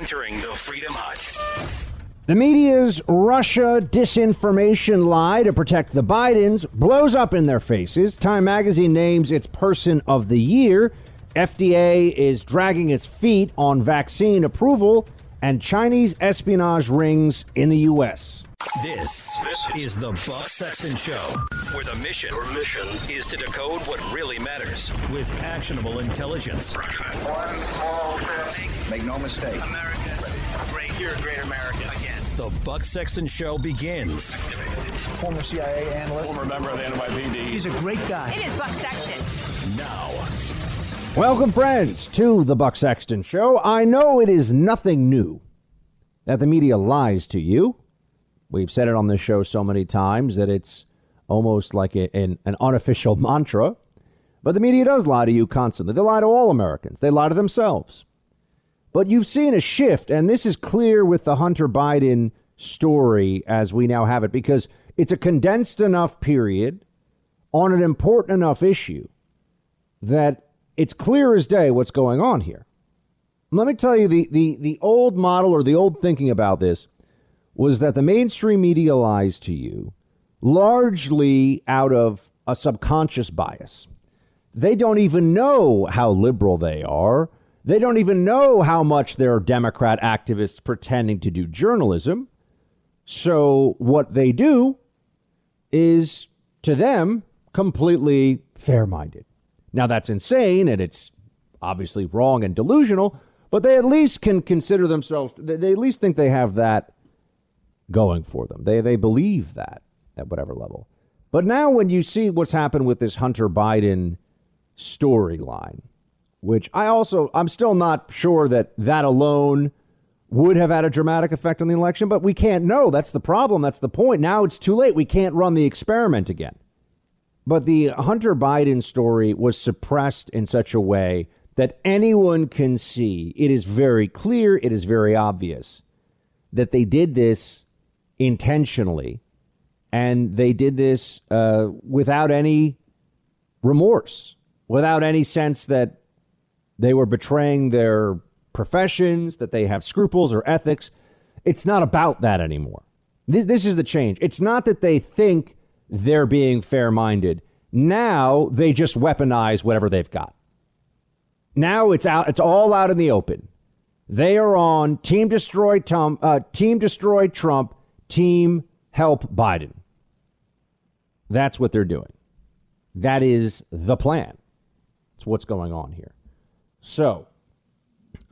Entering the Freedom Hut. The media's Russia disinformation lie to protect the Bidens blows up in their faces. Time magazine names its person of the year. FDA is dragging its feet on vaccine approval, and Chinese espionage rings in the U.S. This, this is the Buck Sexton Show, where the mission, Your mission is to decode what really matters with actionable intelligence. One small step. Make no mistake. America, great. You're a great America again. The Buck Sexton Show begins. Former CIA analyst. Former member of the NYPD. He's a great guy. It is Buck Sexton. Now. Welcome, friends, to the Buck Sexton Show. I know it is nothing new that the media lies to you. We've said it on this show so many times that it's almost like a, an, an unofficial mantra. But the media does lie to you constantly. They lie to all Americans, they lie to themselves. But you've seen a shift, and this is clear with the Hunter Biden story as we now have it, because it's a condensed enough period on an important enough issue that it's clear as day what's going on here. Let me tell you the, the, the old model or the old thinking about this was that the mainstream media lies to you largely out of a subconscious bias. They don't even know how liberal they are. They don't even know how much they're Democrat activists pretending to do journalism. So, what they do is, to them, completely fair minded. Now, that's insane and it's obviously wrong and delusional, but they at least can consider themselves, they at least think they have that going for them. They, they believe that at whatever level. But now, when you see what's happened with this Hunter Biden storyline, which I also, I'm still not sure that that alone would have had a dramatic effect on the election, but we can't know. That's the problem. That's the point. Now it's too late. We can't run the experiment again. But the Hunter Biden story was suppressed in such a way that anyone can see. It is very clear, it is very obvious that they did this intentionally and they did this uh, without any remorse, without any sense that they were betraying their professions, that they have scruples or ethics. It's not about that anymore. This, this is the change. It's not that they think they're being fair minded. Now they just weaponize whatever they've got. Now it's out. It's all out in the open. They are on team destroy Trump. Uh, team destroy Trump. Team help Biden. That's what they're doing. That is the plan. It's what's going on here. So,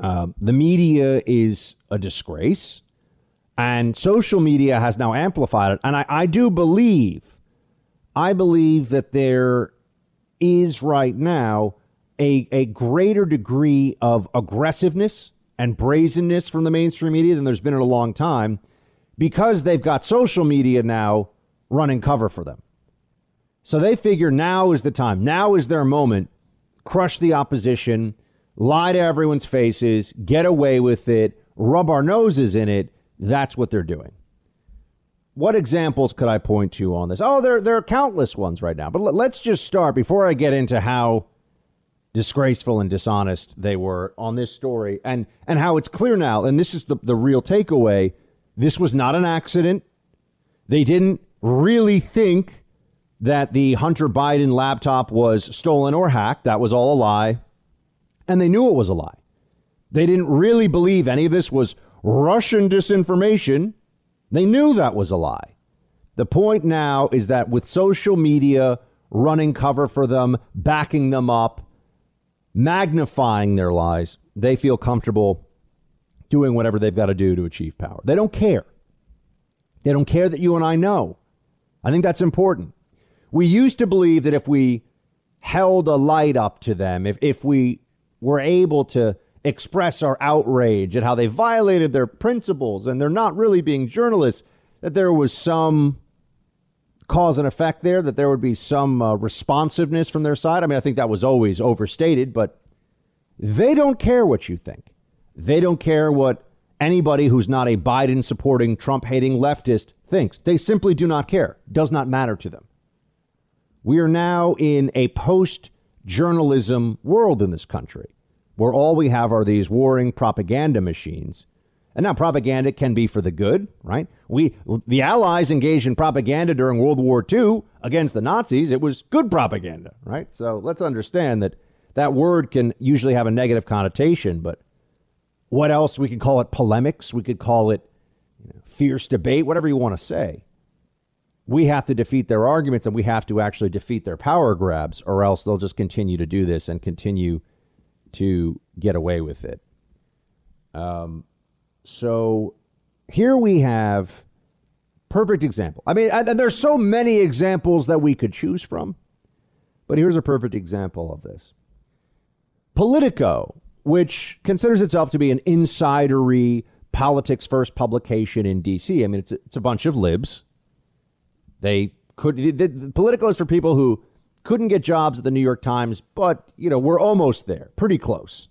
um, the media is a disgrace, and social media has now amplified it. And I, I do believe, I believe that there is right now a, a greater degree of aggressiveness and brazenness from the mainstream media than there's been in a long time because they've got social media now running cover for them. So they figure now is the time. Now is their moment. Crush the opposition, lie to everyone's faces, get away with it, rub our noses in it. That's what they're doing. What examples could I point to on this? Oh, there, there are countless ones right now. But let's just start before I get into how disgraceful and dishonest they were on this story and, and how it's clear now. And this is the, the real takeaway this was not an accident. They didn't really think that the Hunter Biden laptop was stolen or hacked. That was all a lie. And they knew it was a lie. They didn't really believe any of this was Russian disinformation. They knew that was a lie. The point now is that with social media running cover for them, backing them up, magnifying their lies, they feel comfortable doing whatever they've got to do to achieve power. They don't care. They don't care that you and I know. I think that's important. We used to believe that if we held a light up to them, if, if we were able to express our outrage at how they violated their principles and they're not really being journalists, that there was some cause and effect there, that there would be some uh, responsiveness from their side. I mean, I think that was always overstated, but they don't care what you think. They don't care what anybody who's not a Biden supporting, Trump hating leftist thinks. They simply do not care. Does not matter to them. We are now in a post journalism world in this country where all we have are these warring propaganda machines And now propaganda can be for the good, right? We the Allies engaged in propaganda during World War II against the Nazis. It was good propaganda, right? So let's understand that that word can usually have a negative connotation, but what else? We could call it polemics. We could call it you know, fierce debate, whatever you want to say. We have to defeat their arguments and we have to actually defeat their power grabs, or else they'll just continue to do this and continue to get away with it. Um, so here we have perfect example. I mean, and there's so many examples that we could choose from, but here's a perfect example of this. Politico, which considers itself to be an insidery politics first publication in D.C. I mean, it's a, it's a bunch of libs. They could the, the Politico is for people who couldn't get jobs at the New York Times, but you know we're almost there, pretty close.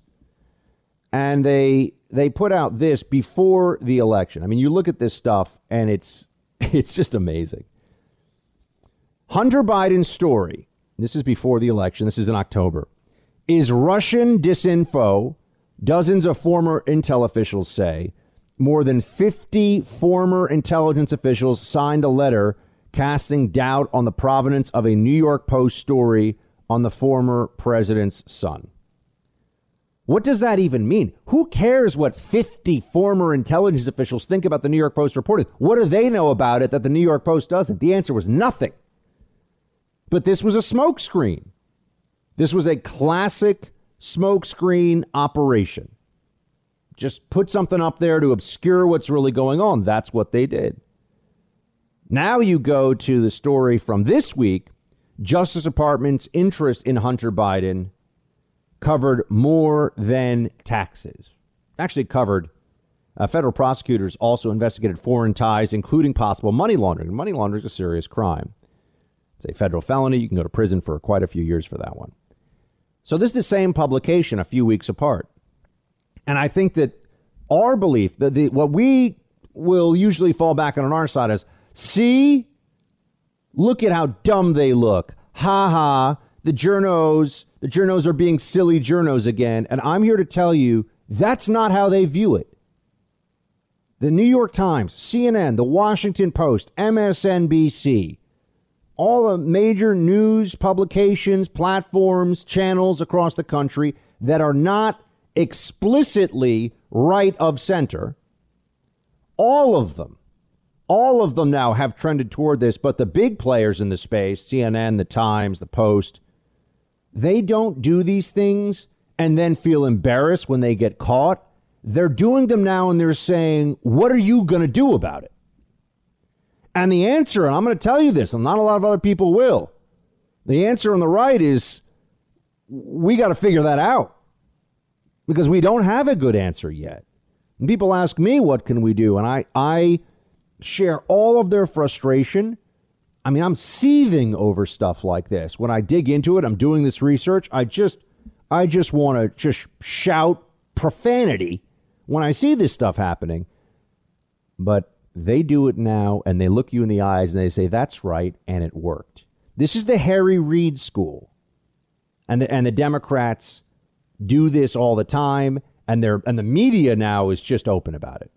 And they they put out this before the election. I mean, you look at this stuff and it's it's just amazing. Hunter Biden's story, this is before the election, this is in October, is Russian disinfo, dozens of former intel officials say. More than 50 former intelligence officials signed a letter casting doubt on the provenance of a New York Post story on the former president's son. What does that even mean? Who cares what 50 former intelligence officials think about the New York Post reported? What do they know about it that the New York Post doesn't? The answer was nothing. But this was a smokescreen. This was a classic smokescreen operation. Just put something up there to obscure what's really going on. That's what they did. Now you go to the story from this week Justice Department's interest in Hunter Biden covered more than taxes. Actually, covered. Uh, federal prosecutors also investigated foreign ties, including possible money laundering. Money laundering is a serious crime. It's a federal felony. You can go to prison for quite a few years for that one. So this is the same publication, a few weeks apart. And I think that our belief, that the, what we will usually fall back on on our side is, see, look at how dumb they look. Ha ha. The journos the journos are being silly journos again. And I'm here to tell you that's not how they view it. The New York Times, CNN, the Washington Post, MSNBC, all the major news publications, platforms, channels across the country that are not explicitly right of center, all of them, all of them now have trended toward this. But the big players in the space, CNN, the Times, the Post, they don't do these things and then feel embarrassed when they get caught. They're doing them now and they're saying, What are you going to do about it? And the answer, and I'm going to tell you this, and not a lot of other people will. The answer on the right is we got to figure that out because we don't have a good answer yet. And people ask me, what can we do? And I, I share all of their frustration I mean, I'm seething over stuff like this. When I dig into it, I'm doing this research. I just, I just want to just shout profanity when I see this stuff happening. But they do it now, and they look you in the eyes and they say, "That's right," and it worked. This is the Harry Reid school, and the, and the Democrats do this all the time, and they're and the media now is just open about it.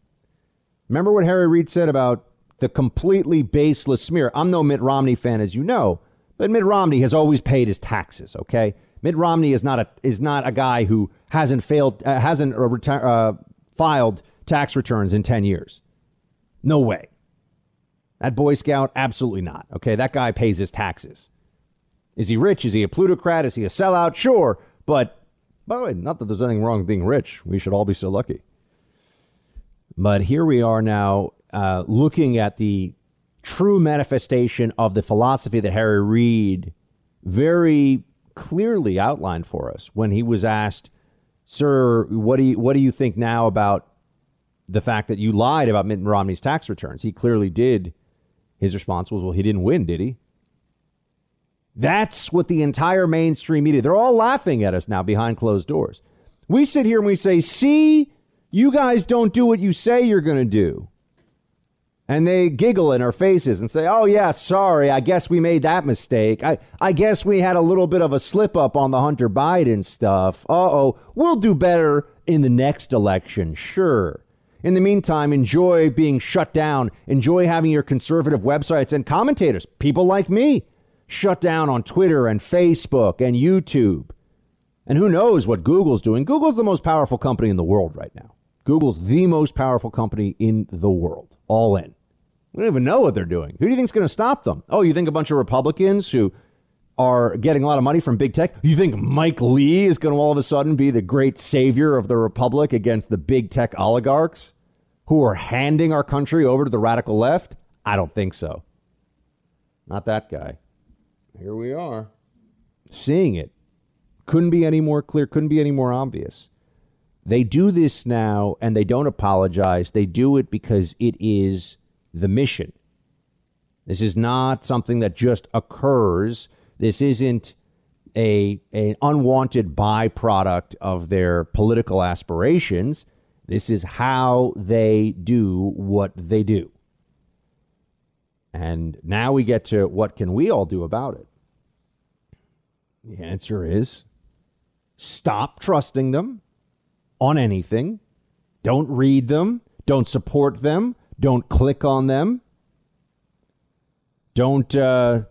Remember what Harry Reid said about the completely baseless smear. I'm no Mitt Romney fan, as you know, but Mitt Romney has always paid his taxes. Okay, Mitt Romney is not a is not a guy who hasn't failed uh, hasn't uh, uh, filed tax returns in ten years. No way. That Boy Scout, absolutely not. Okay, that guy pays his taxes. Is he rich? Is he a plutocrat? Is he a sellout? Sure, but by the way, not that there's anything wrong with being rich. We should all be so lucky. But here we are now uh, looking at the true manifestation of the philosophy that Harry Reid very clearly outlined for us when he was asked, "Sir, what do you what do you think now about the fact that you lied about Mitt Romney's tax returns?" He clearly did. His response was, "Well, he didn't win, did he?" That's what the entire mainstream media, they're all laughing at us now behind closed doors. We sit here and we say, see, you guys don't do what you say you're going to do and they giggle in our faces and say, "Oh yeah, sorry. I guess we made that mistake. I I guess we had a little bit of a slip up on the Hunter Biden stuff. Uh-oh. We'll do better in the next election, sure." In the meantime, enjoy being shut down. Enjoy having your conservative websites and commentators, people like me, shut down on Twitter and Facebook and YouTube. And who knows what Google's doing? Google's the most powerful company in the world right now. Google's the most powerful company in the world, all in. We don't even know what they're doing. Who do you think's going to stop them? Oh, you think a bunch of Republicans who are getting a lot of money from big tech? You think Mike Lee is going to all of a sudden be the great savior of the republic against the big tech oligarchs who are handing our country over to the radical left? I don't think so. Not that guy. Here we are. Seeing it. Couldn't be any more clear, couldn't be any more obvious. They do this now and they don't apologize. They do it because it is the mission. This is not something that just occurs. This isn't a an unwanted byproduct of their political aspirations. This is how they do what they do. And now we get to what can we all do about it? The answer is stop trusting them on anything. Don't read them. Don't support them. Don't click on them. Don't uh,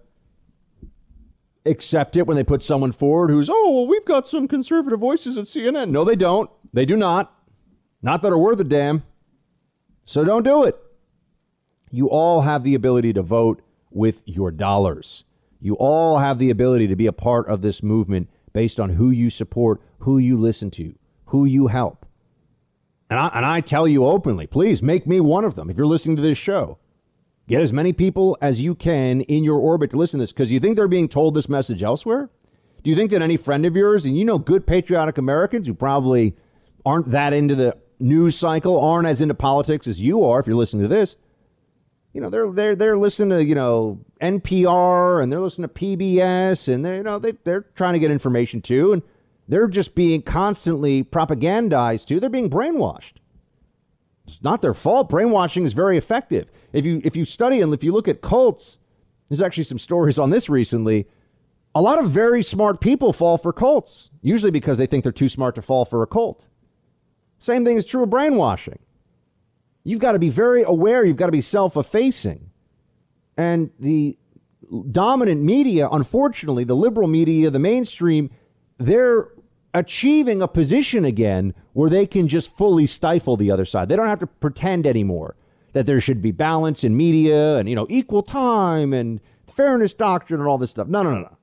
accept it when they put someone forward who's, oh, well, we've got some conservative voices at CNN. No, they don't. They do not. Not that are worth a damn. So don't do it. You all have the ability to vote with your dollars. You all have the ability to be a part of this movement based on who you support, who you listen to, who you help. And I, and I tell you openly, please make me one of them if you're listening to this show. Get as many people as you can in your orbit to listen to this because you think they're being told this message elsewhere? Do you think that any friend of yours, and you know good patriotic Americans who probably aren't that into the news cycle, aren't as into politics as you are if you're listening to this, you know, they're they're they're listening to, you know, NPR and they're listening to PBS and they you know they they're trying to get information too and they're just being constantly propagandized too. They're being brainwashed. It's not their fault. Brainwashing is very effective. If you if you study and if you look at cults, there's actually some stories on this recently. A lot of very smart people fall for cults, usually because they think they're too smart to fall for a cult. Same thing is true of brainwashing. You've got to be very aware, you've got to be self-effacing. And the dominant media, unfortunately, the liberal media, the mainstream, they're achieving a position again where they can just fully stifle the other side. They don't have to pretend anymore that there should be balance in media and you know equal time and fairness doctrine and all this stuff. No, no, no, no.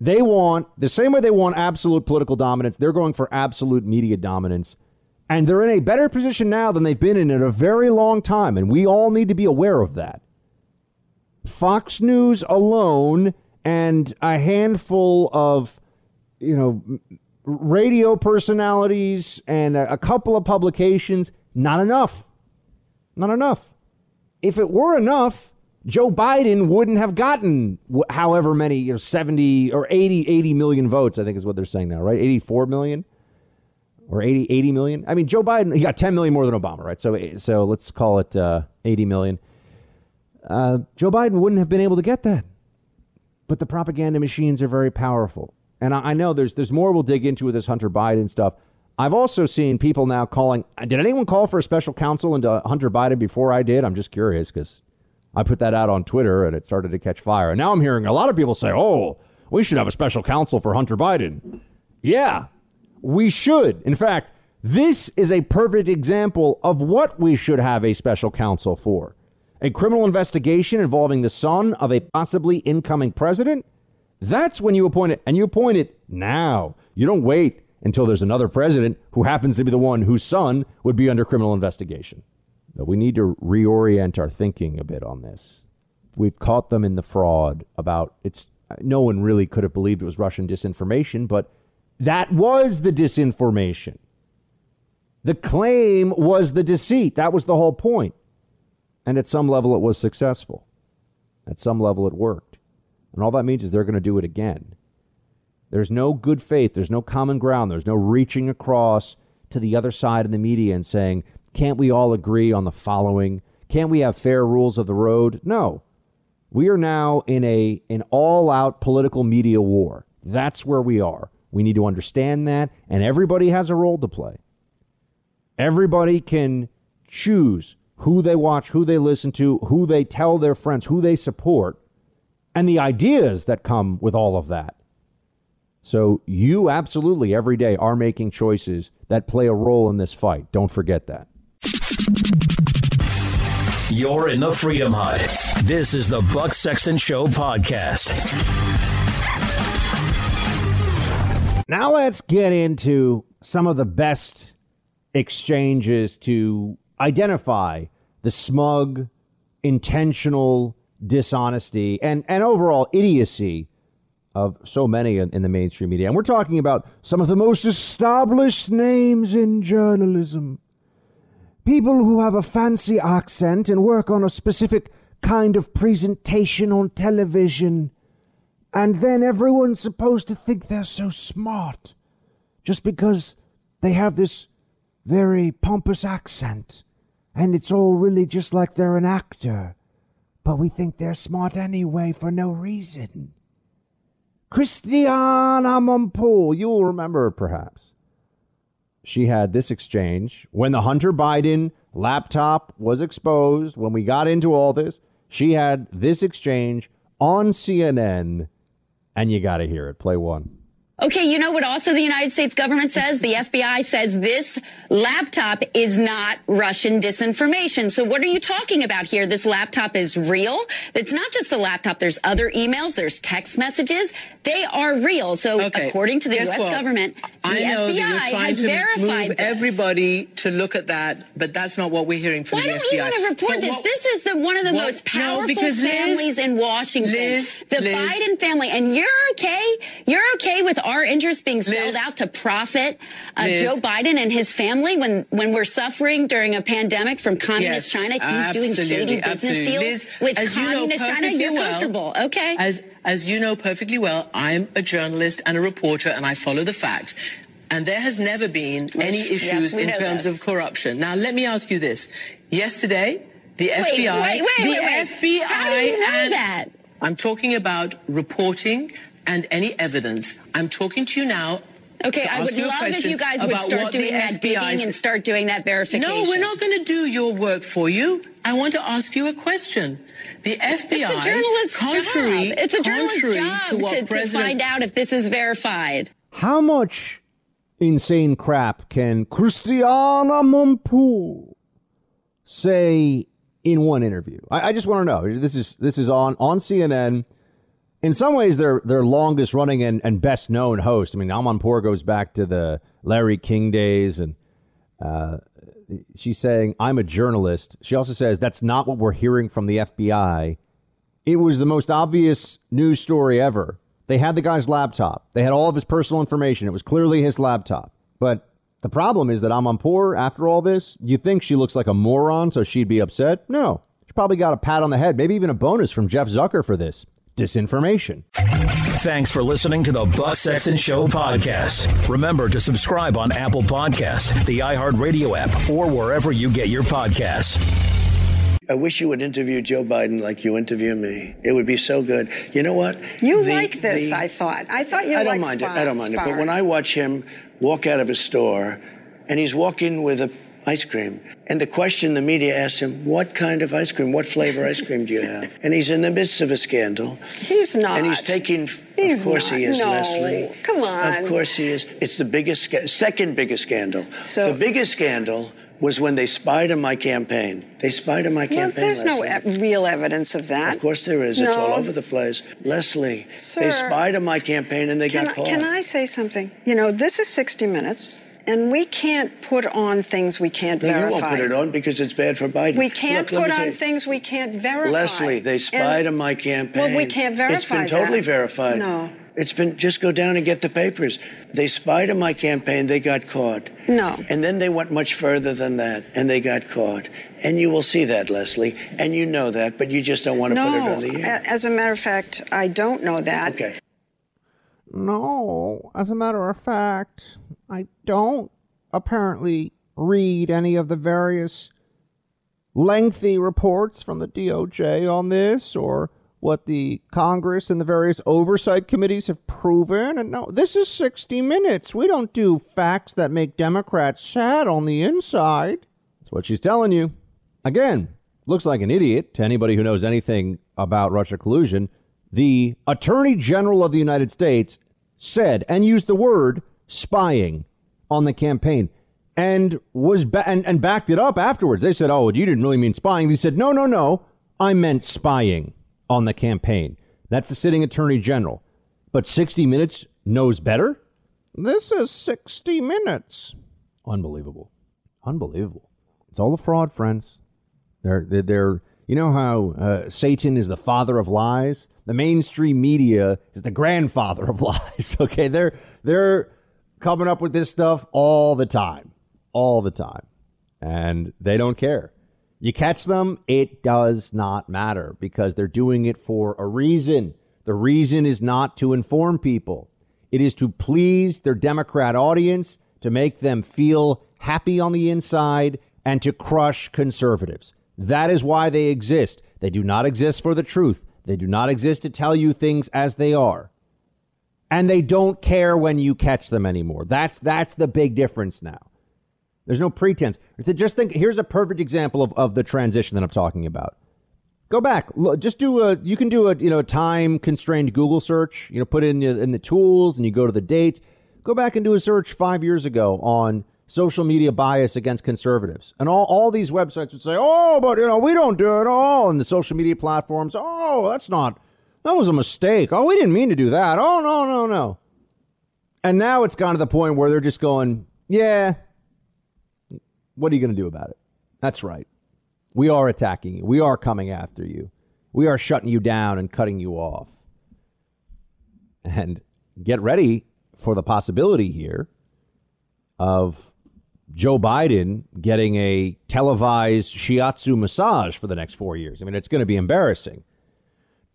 They want the same way they want absolute political dominance. They're going for absolute media dominance. And they're in a better position now than they've been in in a very long time. And we all need to be aware of that. Fox News alone and a handful of you know, radio personalities and a, couple of publications, not enough. Not enough. If it were enough, Joe Biden wouldn't have gotten however many, you know, 70 or 80, 80 million votes, I think is what they're saying now, right? 84 million or 80, 80 million. I mean, Joe Biden, he got 10 million more than Obama, right? So, so let's call it uh, 80 million. Uh, Joe Biden wouldn't have been able to get that. But the propaganda machines are very powerful and I, I know there's there's more we'll dig into with this Hunter Biden stuff. I've also seen people now calling. Did anyone call for a special counsel into Hunter Biden before I did? I'm just curious because I put that out on Twitter and it started to catch fire. And now I'm hearing a lot of people say, "Oh, we should have a special counsel for Hunter Biden." Yeah, we should. In fact, this is a perfect example of what we should have a special counsel for. A criminal investigation involving the son of a possibly incoming president that's when you appoint it. And you appoint it now. You don't wait until there's another president who happens to be the one whose son would be under criminal investigation. But we need to reorient our thinking a bit on this. We've caught them in the fraud about it's no one really could have believed it was Russian disinformation, but that was the disinformation. The claim was the deceit. That was the whole point. And at some level, it was successful. At some level, it worked. And all that means is they're going to do it again. There's no good faith. There's no common ground. There's no reaching across to the other side of the media and saying, can't we all agree on the following? Can't we have fair rules of the road? No. We are now in a an all-out political media war. That's where we are. We need to understand that, and everybody has a role to play. Everybody can choose who they watch, who they listen to, who they tell their friends, who they support, and the ideas that come with all of that. So you absolutely every day are making choices that play a role in this fight. Don't forget that. You're in the Freedom Hut. This is the Buck Sexton Show podcast. Now let's get into some of the best exchanges to identify the smug, intentional dishonesty and, and overall idiocy of so many in, in, the mainstream media. And we're talking about some of the most established names in journalism. People who have a fancy accent and work on a specific kind of presentation on television. And then everyone's supposed to think they're so smart just because they have this very pompous accent. And it's all really just like they're an actor. But we think they're smart anyway for no reason. Christiane Amanpour, you'll remember perhaps. She had this exchange when the Hunter Biden laptop was exposed, when we got into all this, she had this exchange on CNN, and you got to hear it. Play one. Okay, you know what also the United States government says? The FBI says this laptop is not Russian disinformation. So what are you talking about here? This laptop is real. It's not just the laptop. There's other emails. There's text messages. They are real. So okay. according to the Guess U.S. What? government, the I know FBI that you're trying has to verified move this. everybody to look at that, but that's not what we're hearing from Why the don't FBI. you want to report But this? what- this is the one of the what- most no, powerful Liz- families in Washington. Liz, the Liz- Biden family. And you're okay? You're okay with our interests being sold Liz- out to profit uh, Liz- Joe Biden and his family when, when we're suffering during a pandemic from communist Yes, China? He's doing shady business absolutely. deals Liz, with as you know communist China. You're well- comfortable, okay? As, as you know perfectly well, I'm a journalist and a reporter, and I follow the facts. And there has never been any issues we in terms this. of corruption. Now, let me ask you this. Yesterday, the wait, FBI, wait, wait, the. FBI, How do you know and that? I'm talking about reporting and any evidence. I'm talking to you now. Okay, I ask would you love if you guys would start doing that digging and start doing that verification. no, we're not going to do your work for you. I want to ask you a question. The FBI, It's a journalist's contrary, job. It's a journalist's contrary job to what to, to find out if this is verified. How much insane crap can Christiane Amanpour say in one interview? I, I just want to know. This is this is on on CNN. In some ways, their their longest running and, and best known host. I mean, Amanpour goes back to the Larry King days, and uh, she's saying, "I'm a journalist." She also says that's not what we're hearing from the FBI. It was the most obvious news story ever. They had the guy's laptop. They had all of his personal information. It was clearly his laptop. But the problem is that Amanpour, after all this, you think she looks like a moron, so she'd be upset? No. She probably got a pat on the head, maybe even a bonus from Jeff Zucker for this disinformation. Thanks for listening to the Buck Sexton Show podcast. Remember to subscribe on Apple Podcast, the iHeartRadio app, or wherever you get your podcasts. I wish you would interview Joe Biden like you interview me. It would be so good. You know what? You The- like this, the- I thought. I thought you I don't mind spar- it. I don't mind it. But when I watch him walk out of a store and he's walking with a ice cream, and the question the media asks him, "What kind of ice cream? What flavor ice cream do you have?" And he's in the midst of a scandal. He's not. And he's taking. He's of course he is, No, Lesley. come on. Of course he is. It's the biggest, second biggest scandal. So- the biggest scandal was when they spied on my campaign. They spied on my Well, campaign. there's no e- real evidence of that. Of course there is. It's all over the place. Lesley, Sir, they spied on my campaign and they Can got I, caught. can I say something? You know, this is 60 Minutes, and we can't put on things we can't no, you verify. won't put it on because it's bad for Biden. We can't Look, put on you- things we can't verify. Lesley, they spied And- on my campaign. Well, we can't verify It's been that. totally verified. No. It's been just go down and get the papers. They spied on my campaign. They got caught. No. And then they went much further than that, and they got caught. And you will see that, Lesley, and you know that, but you just don't want to No, put it on the air. a- as a matter of fact, I don't know that. okay. No, as a matter of fact, I don't apparently read any of the various lengthy reports from the DOJ on this or what the Congress and the various oversight committees have proven. And no, this is 60 minutes. We don't do facts that make Democrats sad on the inside. That's what she's telling you. Again, looks like an idiot to anybody who knows anything about Russia collusion. The Attorney General of the United States said and used the word spying on the campaign and was ba- and, and backed it up afterwards. They said, "Oh, you didn't really mean spying." They said, "No, no, no. I meant spying." on the campaign. That's the sitting attorney general. But 60 Minutes knows better? This is 60 Minutes. Unbelievable. Unbelievable. It's all a fraud, friends. They're, they're, they're you know how uh, Satan is the father of lies? The mainstream media is the grandfather of lies. Okay, they're they're coming up with this stuff all the time, all the time, and they don't care. You catch them, it does not matter because they're doing it for a reason. The reason is not to inform people, it is to please their Democrat audience, to make them feel happy on the inside, and to crush conservatives. That is why they exist. They do not exist for the truth. They do not exist to tell you things as they are. And they don't care when you catch them anymore. That's that's the big difference now. There's no pretense. Just think here's a perfect example of, of the transition that I'm talking about. Go back. Look, Just do a. You can do a you know a time constrained Google search. You know, put in in the tools and you go to the dates. Go back and do a search five years ago on social media bias against conservatives, and all all these websites would say, "Oh, but you know we don't do it all." And the social media platforms, "Oh, that's not. That was a mistake. Oh, we didn't mean to do that. Oh, no, no, no." And now it's gone to the point where they're just going, "Yeah, what are you going to do about it? That's right. We are attacking you. We are coming after you. We are shutting you down and cutting you off. And get ready for the possibility here of Joe Biden getting a televised shiatsu massage for the next four years. I mean, it's going to be embarrassing.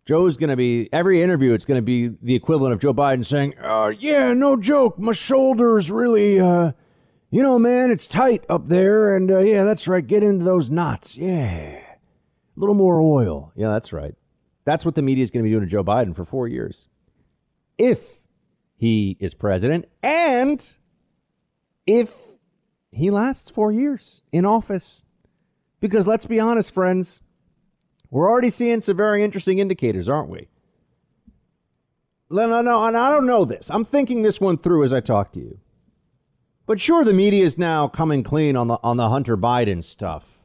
Joe's going to be, every interview, it's going to be the equivalent of Joe Biden saying, uh, Yeah, no joke. My shoulders really, uh, you know, man, it's tight up there, and uh, yeah, that's right. Get into those knots. Yeah. A little more oil. Yeah, that's right. That's what the media is going to be doing to Joe Biden for four years. If he is president and if he lasts four years in office. Because let's be honest, friends, we're already seeing some very interesting indicators, aren't we? No, no, no, and I don't know this. I'm thinking this one through as I talk to you. But sure, the media is now coming clean on the on the Hunter Biden stuff.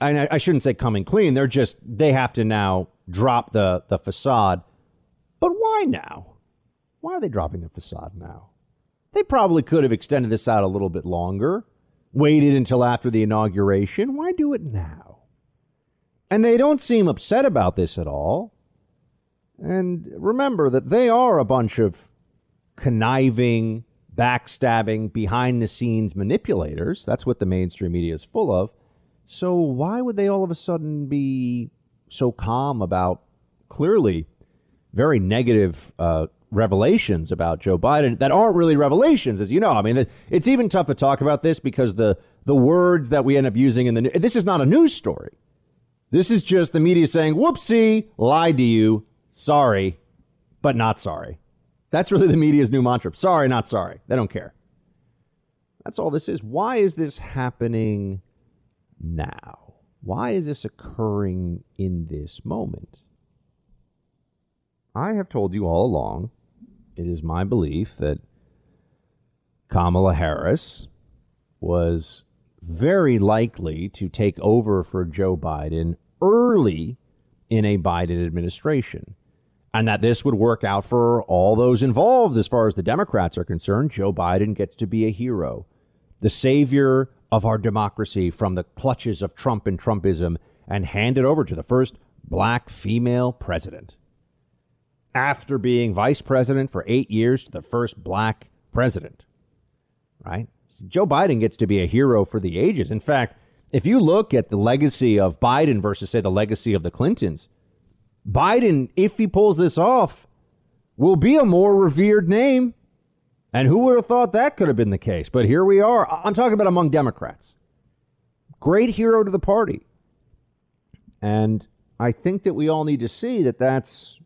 And I, I shouldn't say coming clean. They're just they have to now drop the the facade. But why now? Why are they dropping the facade now? They probably could have extended this out a little bit longer, waited until after the inauguration. Why do it now? And they don't seem upset about this at all. And remember that they are a bunch of conniving, backstabbing, behind the scenes manipulators. That's what the mainstream media is full of. So why would they all of a sudden be so calm about clearly very negative uh, revelations about Joe Biden that aren't really revelations, as you know? I mean, it's even tough to talk about this because the the words that we end up using in the this is not a news story. This is just the media saying, "Whoopsie, lied to you. Sorry, but not sorry." That's really the media's new mantra. Sorry, not sorry. They don't care. That's all this is. Why is this happening now? Why is this occurring in this moment? I have told you all along, it is my belief that Kamala Harris was very likely to take over for Joe Biden early in a Biden administration and that this would work out for all those involved as far as the Democrats are concerned. Joe Biden gets to be a hero, the savior of our democracy from the clutches of Trump and Trumpism, and hand it over to the first black female president. After being vice president for eight years, to the first black president, right? Joe Biden gets to be a hero for the ages. In fact, if you look at the legacy of Biden versus, say, the legacy of the Clintons, Biden, if he pulls this off, will be a more revered name. And who would have thought that could have been the case? But here we are. I'm talking about among Democrats. Great hero to the party. And I think that we all need to see that that's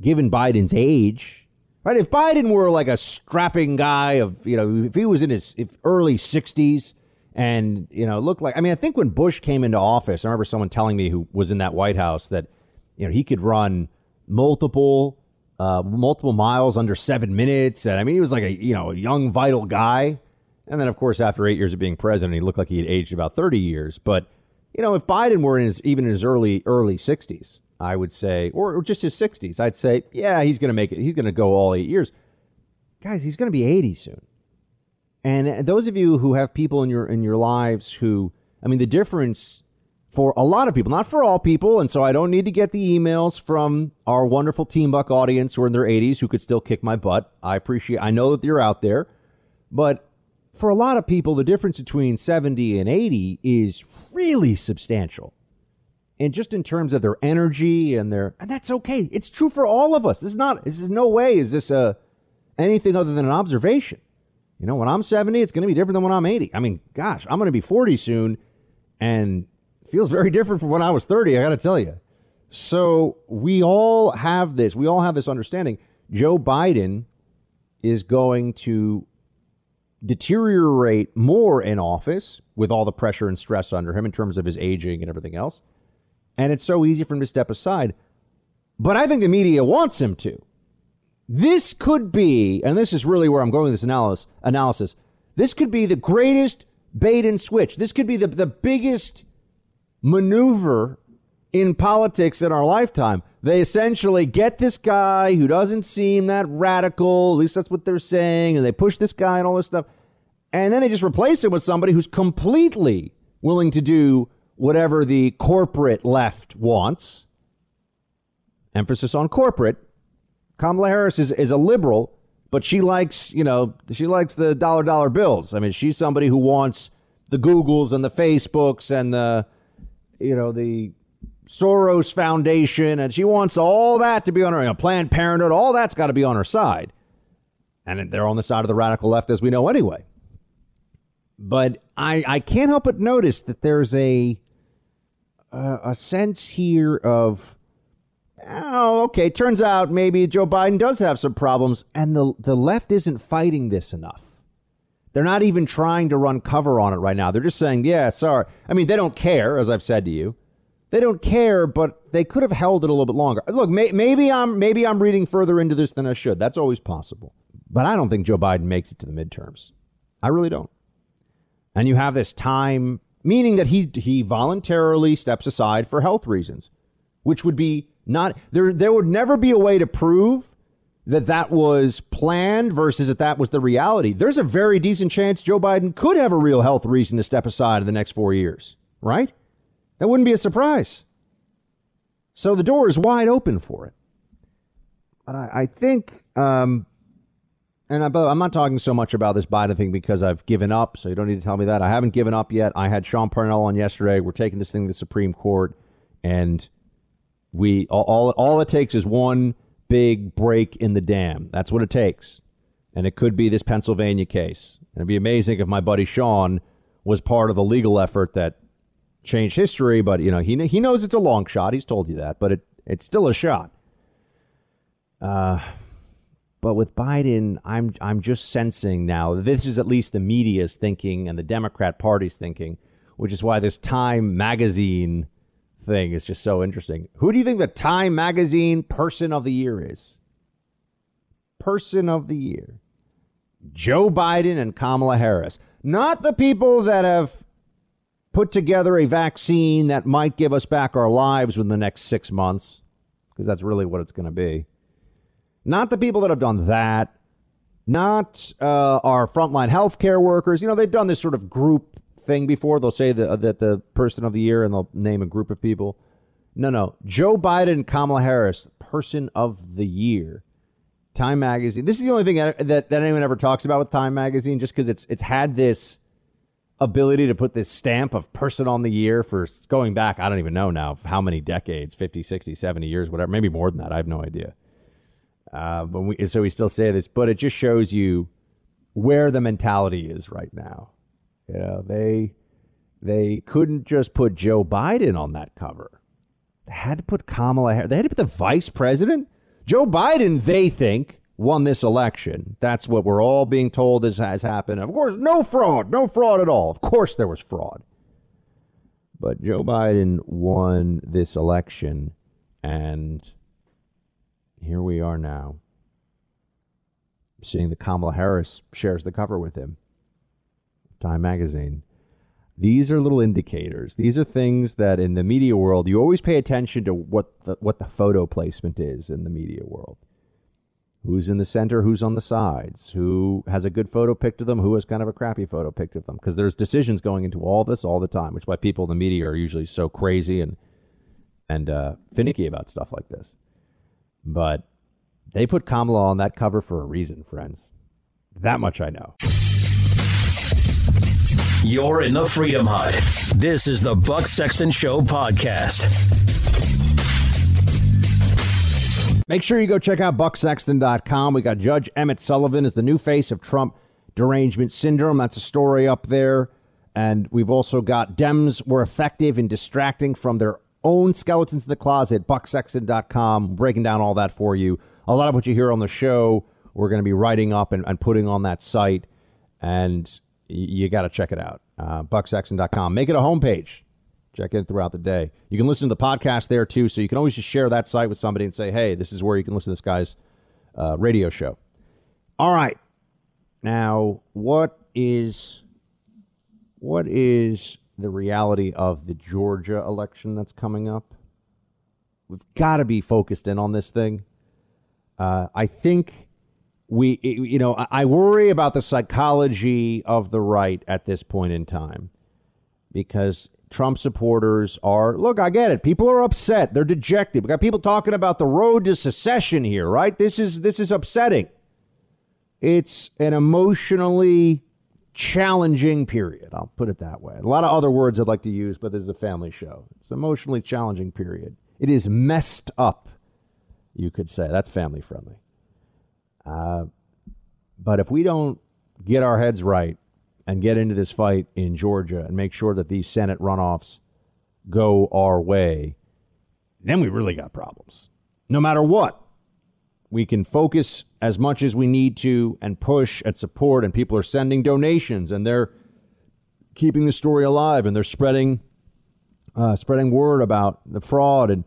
given Biden's age, right? If Biden were like a strapping guy of, you know, if he was in his early 60s and, you know, looked like, I mean, I think when Bush came into office, I remember someone telling me who was in that White House that, you know, he could run multiple, uh, multiple miles under seven minutes. And I mean, he was like a, you know, a young, vital guy. And then, of course, after eight years of being president, he looked like he had aged about 30 years. But, you know, if Biden were in his, even in his early, early 60s, I would say, or, just his 60s, I'd say, yeah, he's going to make it. He's going to go all eight years. Guys, he's going to be 80 soon. And uh, those of you who have people in your in your lives who, I mean, the difference for a lot of people, not for all people, and so I don't need to get the emails from our wonderful Team Buck audience who are in their 80s who could still kick my butt. I appreciate. I know that you're out there, but for a lot of people, the difference between 70 and 80 is really substantial. And just in terms of their energy and their, and that's okay. It's true for all of us. This is not, this is no way is this a, anything other than an observation. You know, when I'm 70, it's going to be different than when I'm 80. I mean, gosh, I'm going to be 40 soon and feels very different from when I was 30, I got to tell you. So we all have this, we all have this understanding. Joe Biden is going to deteriorate more in office with all the pressure and stress under him in terms of his aging and everything else. And it's so easy for him to step aside. But I think the media wants him to. This could be, and this is really where I'm going with this analysis, analysis. This could be the greatest bait and switch. This could be the, the biggest maneuver in politics in our lifetime. They essentially get this guy who doesn't seem that radical, at least that's what they're saying, and they push this guy and all this stuff. And then they just replace him with somebody who's completely willing to do whatever the corporate left wants. Emphasis on corporate. Kamala Harris is, is a liberal, but she likes, you know, she likes the dollar dollar bills. I mean, she's somebody who wants the Googles and the Facebooks and the, you know, the Soros Foundation, and she wants all that to be on her, you know, Planned Parenthood, all that's got to be on her side. And they're on the side of the radical left, as we know anyway. But I, I can't help but notice that there's a, uh, a sense here of, oh, okay, turns out maybe Joe Biden does have some problems, and the, the left isn't fighting this enough. They're not even trying to run cover on it right now. They're just saying, yeah, sorry. I mean, they don't care, as I've said to you they don't care, but they could have held it a little bit longer. Look, may, maybe I'm maybe I'm reading further into this than I should. That's always possible. But I don't think Joe Biden makes it to the midterms. I really don't. And you have this time, meaning that he he voluntarily steps aside for health reasons, which would be not there. There would never be a way to prove that that was planned versus that that was the reality. There's a very decent chance Joe Biden could have a real health reason to step aside in the next four years, right? That wouldn't be a surprise. So the door is wide open for it. But I, I think, um, and I, I'm not talking so much about this Biden thing because I've given up, so you don't need to tell me that. I haven't given up yet. I had Sean Parnell on yesterday. We're taking this thing to the Supreme Court, and we all, all, all it takes is one big break in the dam. That's what it takes. And it could be this Pennsylvania case. And it'd be amazing if my buddy Sean was part of the legal effort that changed history, but you know he he knows it's a long shot. He's told you that, but it it's still a shot. Uh, but with Biden, I'm I'm just sensing now this is at least the media's thinking and the Democrat Party's thinking, which is why this Time magazine thing is just so interesting. Who do you think the Time magazine person of the year is? Person of the year. Joe Biden and Kamala Harris. Not the people that have put together a vaccine that might give us back our lives within the next six months, because that's really what it's going to be. Not the people that have done that, not uh, our frontline healthcare workers. You know, they've done this sort of group thing before. They'll say that, that the person of the year and they'll name a group of people. No, no. Joe Biden and Kamala Harris, person of the year. Time Magazine. This is the only thing that, that anyone ever talks about with Time Magazine, just because it's it's had this ability to put this stamp of person on the year for going back, I don't even know now how many decades 50, 60, 70 years, whatever, maybe more than that. I have no idea. Uh, but we, so we still say this, but it just shows you where the mentality is right now. You know, they they couldn't just put Joe Biden on that cover. They had to put Kamala Harris. They had to put the vice president. Joe Biden, they think, won this election. That's what we're all being told this has happened. Of course, no fraud, no fraud at all. Of course, there was fraud. But Joe Biden won this election, and here we are now, seeing that Kamala Harris shares the cover with him. Time magazine. These are little indicators. These are things that in the media world you always pay attention to what the, what the photo placement is in the media world. Who's in the center, who's on the sides, who has a good photo picked of them, who has kind of a crappy photo picked of them. Because there's decisions going into all this all the time, which is why people in the media are usually so crazy and and uh, finicky about stuff like this. But they put Kamala on that cover for a reason, friends. That much I know. You're in the Freedom Hut. This is the Buck Sexton Show podcast. Make sure you go check out bucksexton.com. We got Judge Emmett Sullivan is the new face of Trump derangement syndrome. That's a story up there. And we've also got Dems were effective in distracting from their own skeletons in the closet. Bucksexton.com, breaking down all that for you. A lot of what you hear on the show, we're going to be writing up and, and putting on that site. And you got to check it out. Uh, bucksexton.com. Make it a homepage. Check in throughout the day. You can listen to the podcast there too, so you can always just share that site with somebody and say, "Hey, this is where you can listen to this guy's uh, radio show." All right. Now, what is what is the reality of the Georgia election that's coming up? We've got to be focused in on this thing. Uh, I think we, you know, I worry about the psychology of the right at this point in time because Trump supporters are look, I get it. People are upset. They're dejected. We got people talking about the road to secession here, right? This is this is upsetting. It's an emotionally challenging period. I'll put it that way. A lot of other words I'd like to use, but this is a family show. It's an emotionally challenging period. It is messed up, you could say. That's family friendly. Uh, but if we don't get our heads right and get into this fight in Georgia and make sure that these Senate runoffs go our way, then we really got problems. No matter what, we can focus as much as we need to and push and support, and people are sending donations and they're keeping the story alive and they're spreading uh, spreading word about the fraud and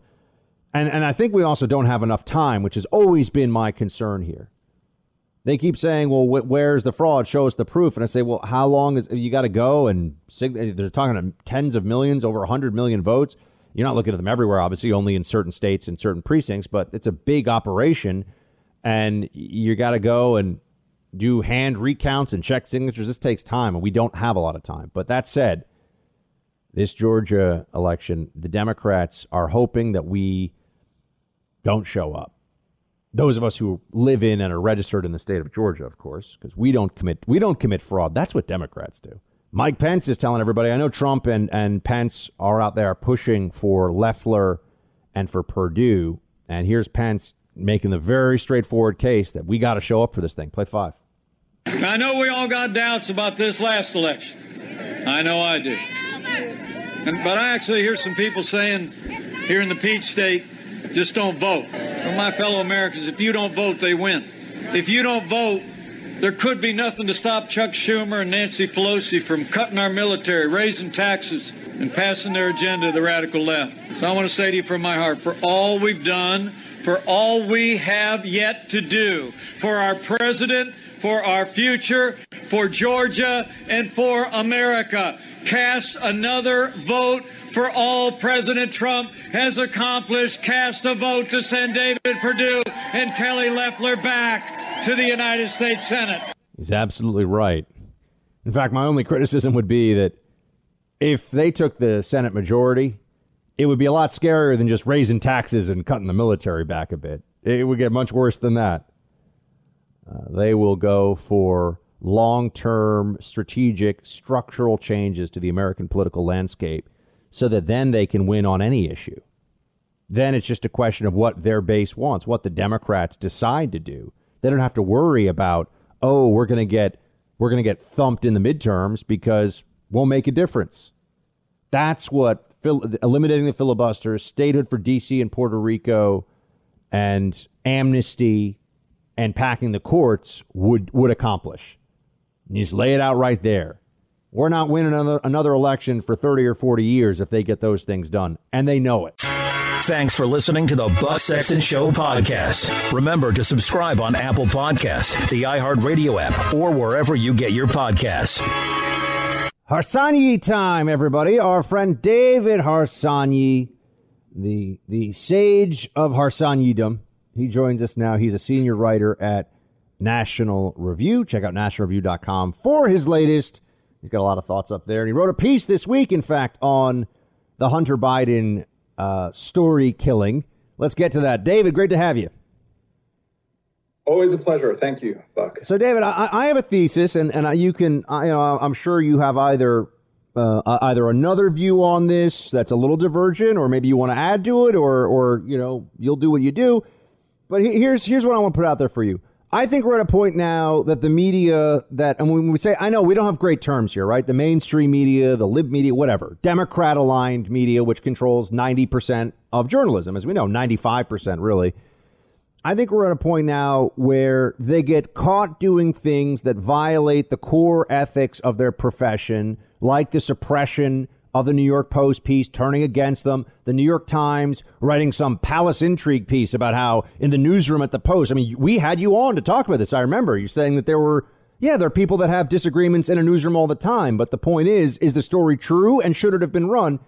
and and I think we also don't have enough time, which has always been my concern here. They keep saying, "Well, wh- where's the fraud? Show us the proof." And I say, "Well, how long is you got to go?" And sig- they're talking to tens of millions, over 100 million votes. You're not looking at them everywhere, obviously, only in certain states and certain precincts, but it's a big operation, and you got to go and do hand recounts and check signatures. This takes time, and we don't have a lot of time. But that said, this Georgia election, the Democrats are hoping that we don't show up those of us who live in and are registered in the state of Georgia, of course, because we don't commit we don't commit fraud. That's what Democrats do. Mike Pence is telling everybody. I know Trump and, and Pence are out there pushing for Loeffler and for Perdue. and here's Pence making the very straightforward case that we got to show up for this thing. Play five. I know we all got doubts about this last election. I know I do. And, but I actually hear some people saying here in the Peach State, just don't vote. My fellow Americans, if you don't vote, they win. If you don't vote, there could be nothing to stop Chuck Schumer and Nancy Pelosi from cutting our military, raising taxes, and passing their agenda to the radical left. So I want to say to you from my heart, for all we've done, for all we have yet to do, for our president, for our future, for Georgia, and for America, cast another vote for all President Trump has accomplished. Cast a vote to send David Perdue and Kelly Loeffler back to the United States Senate. He's absolutely right. In fact, my only criticism would be that if they took the Senate majority, it would be a lot scarier than just raising taxes and cutting the military back a bit. It would get much worse than that. Uh, they will go for long term, strategic, structural changes to the American political landscape so that then they can win on any issue. Then it's just a question of what their base wants, what the Democrats decide to do. They don't have to worry about, oh, we're going to get we're going to get thumped in the midterms because we'll make a difference. That's what eliminating the filibuster, statehood for D.C. and Puerto Rico, and amnesty and packing the courts would would accomplish. You just lay it out right there. We're not winning another, another election for 30 or 40 years if they get those things done, and they know it. Thanks for listening to the Buck Sexton Show podcast. Remember to subscribe on Apple Podcast, the iHeartRadio app, or wherever you get your podcasts. Harsanyi time, everybody. Our friend David Harsanyi, the the sage of Harsanyidom. He joins us now. He's a senior writer at National Review. Check out nationalreview.com for his latest He's got a lot of thoughts up there. And he wrote a piece this week, in fact, on the Hunter Biden uh, story killing. Let's get to that. David, great to have you. Always a pleasure. Thank you, Buck. So, David, I, I have a thesis, and, and you can, I, you know, I'm sure you have either uh, either another view on this that's a little divergent, or maybe you want to add to it, or, or you know, you'll do what you do. But here's here's what I want to put out there for you. I think we're at a point now that the media that, and when we say, I know we don't have great terms here, right? The mainstream media, the lib media, whatever, Democrat aligned media, which controls 90% of journalism, as we know, 95% really. I think we're at a point now where they get caught doing things that violate the core ethics of their profession, like the suppression of the New York Post piece turning against them, the New York Times writing some palace intrigue piece about how in the newsroom at the Post, I mean, we had you on to talk about this. I remember you saying that there were, yeah, there are people that have disagreements in a newsroom all the time. But the point is, is the story true and should it have been run?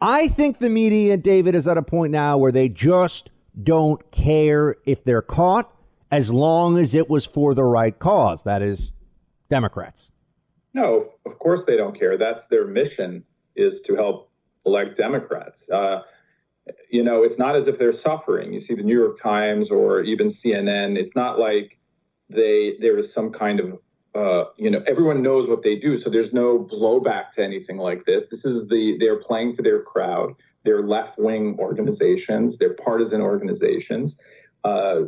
I think the media, David, is at a point now where they just don't care if they're caught as long as it was for the right cause. That is, Democrats. No, of course they don't care. That's their mission is to help elect Democrats. Uh, you know, it's not as if they're suffering. You see the New York Times or even CNN. It's not like they there is some kind of uh, you know everyone knows what they do, so there's no blowback to anything like this. This is the they're playing to their crowd. They're left wing organizations. They're partisan organizations. Uh,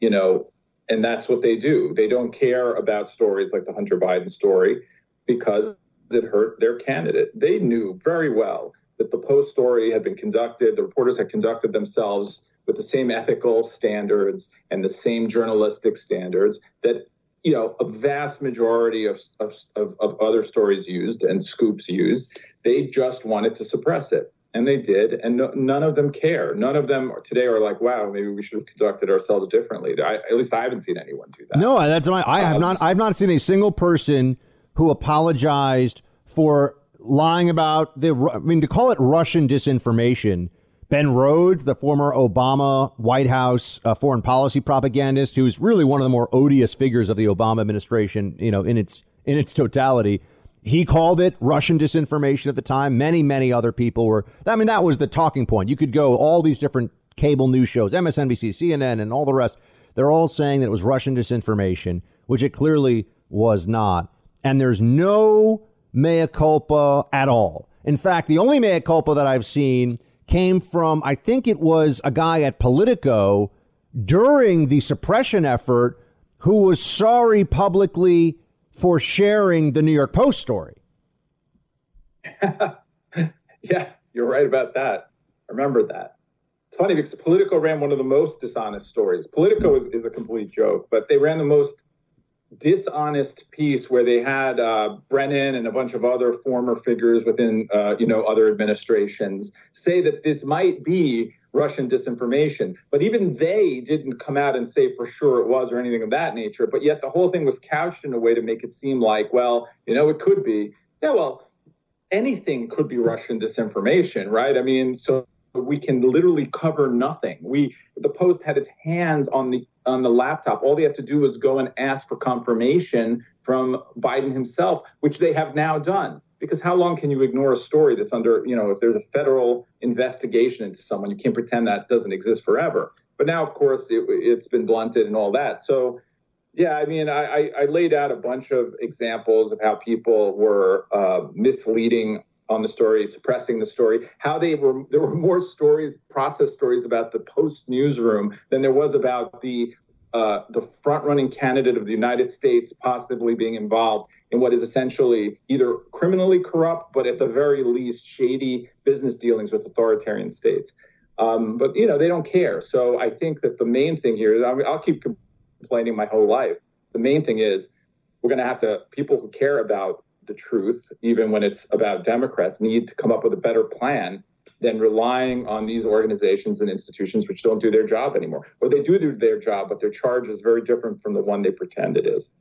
you know, and that's what they do. They don't care about stories like the Hunter Biden story because it hurt their candidate. They knew very well that the Post story had been conducted, the reporters had conducted themselves with the same ethical standards and the same journalistic standards that you know a vast majority of, of, of, of other stories used and scoops used they just wanted to suppress it and they did and no, none of them care. None of them today are like wow maybe we should have conducted ourselves differently. I, at least i haven't seen anyone do that. No that's my i have um, not i've not seen a single person who apologized for lying about the. I mean, to call it Russian disinformation. Ben Rhodes, the former Obama White House uh, foreign policy propagandist, who's really one of the more odious figures of the Obama administration, you know, in its in its totality, he called it Russian disinformation at the time. Many, many other people were. I mean, that was the talking point. You could go all these different cable news shows, MSNBC, CNN, and all the rest. They're all saying that it was Russian disinformation, which it clearly was not. And there's no mea culpa at all. In fact, the only mea culpa that I've seen came from, I think it was a guy at Politico during the suppression effort who was sorry publicly for sharing the New York Post story. yeah, you're right about that. I remember that. It's funny because Politico ran one of the most dishonest stories. Politico is, is a complete joke, but they ran the most dishonest piece where they had uh, Brennan and a bunch of other former figures within, uh, you know, other administrations say that this might be Russian disinformation. But even they didn't come out and say for sure it was or anything of that nature. But yet the whole thing was couched in a way to make it seem like, well, you know, it could be. Yeah, well, anything could be Russian disinformation, right? I mean, so we can literally cover nothing. We the Post had its hands on the on the laptop. All they have to do is go and ask for confirmation from Biden himself, which they have now done. Because how long can you ignore a story that's under, you know, if there's a federal investigation into someone, you can't pretend that doesn't exist forever. But now, of course, it, has been blunted and all that. So, yeah, I mean, I, I, laid out a bunch of examples of how people were uh, misleading on the story, suppressing the story, how they were there were more stories, process stories about the post newsroom than there was about the uh, the front running candidate of the United States possibly being involved in what is essentially either criminally corrupt, but at the very least, shady business dealings with authoritarian states. Um, but, you know, they don't care. So I think that the main thing here, I mean, I'll keep complaining my whole life. The main thing is we're going to have to, people who care about the truth, even when it's about Democrats, need to come up with a better plan than relying on these organizations and institutions which don't do their job anymore. Or they do do their job, but their charge is very different from the one they pretend it is.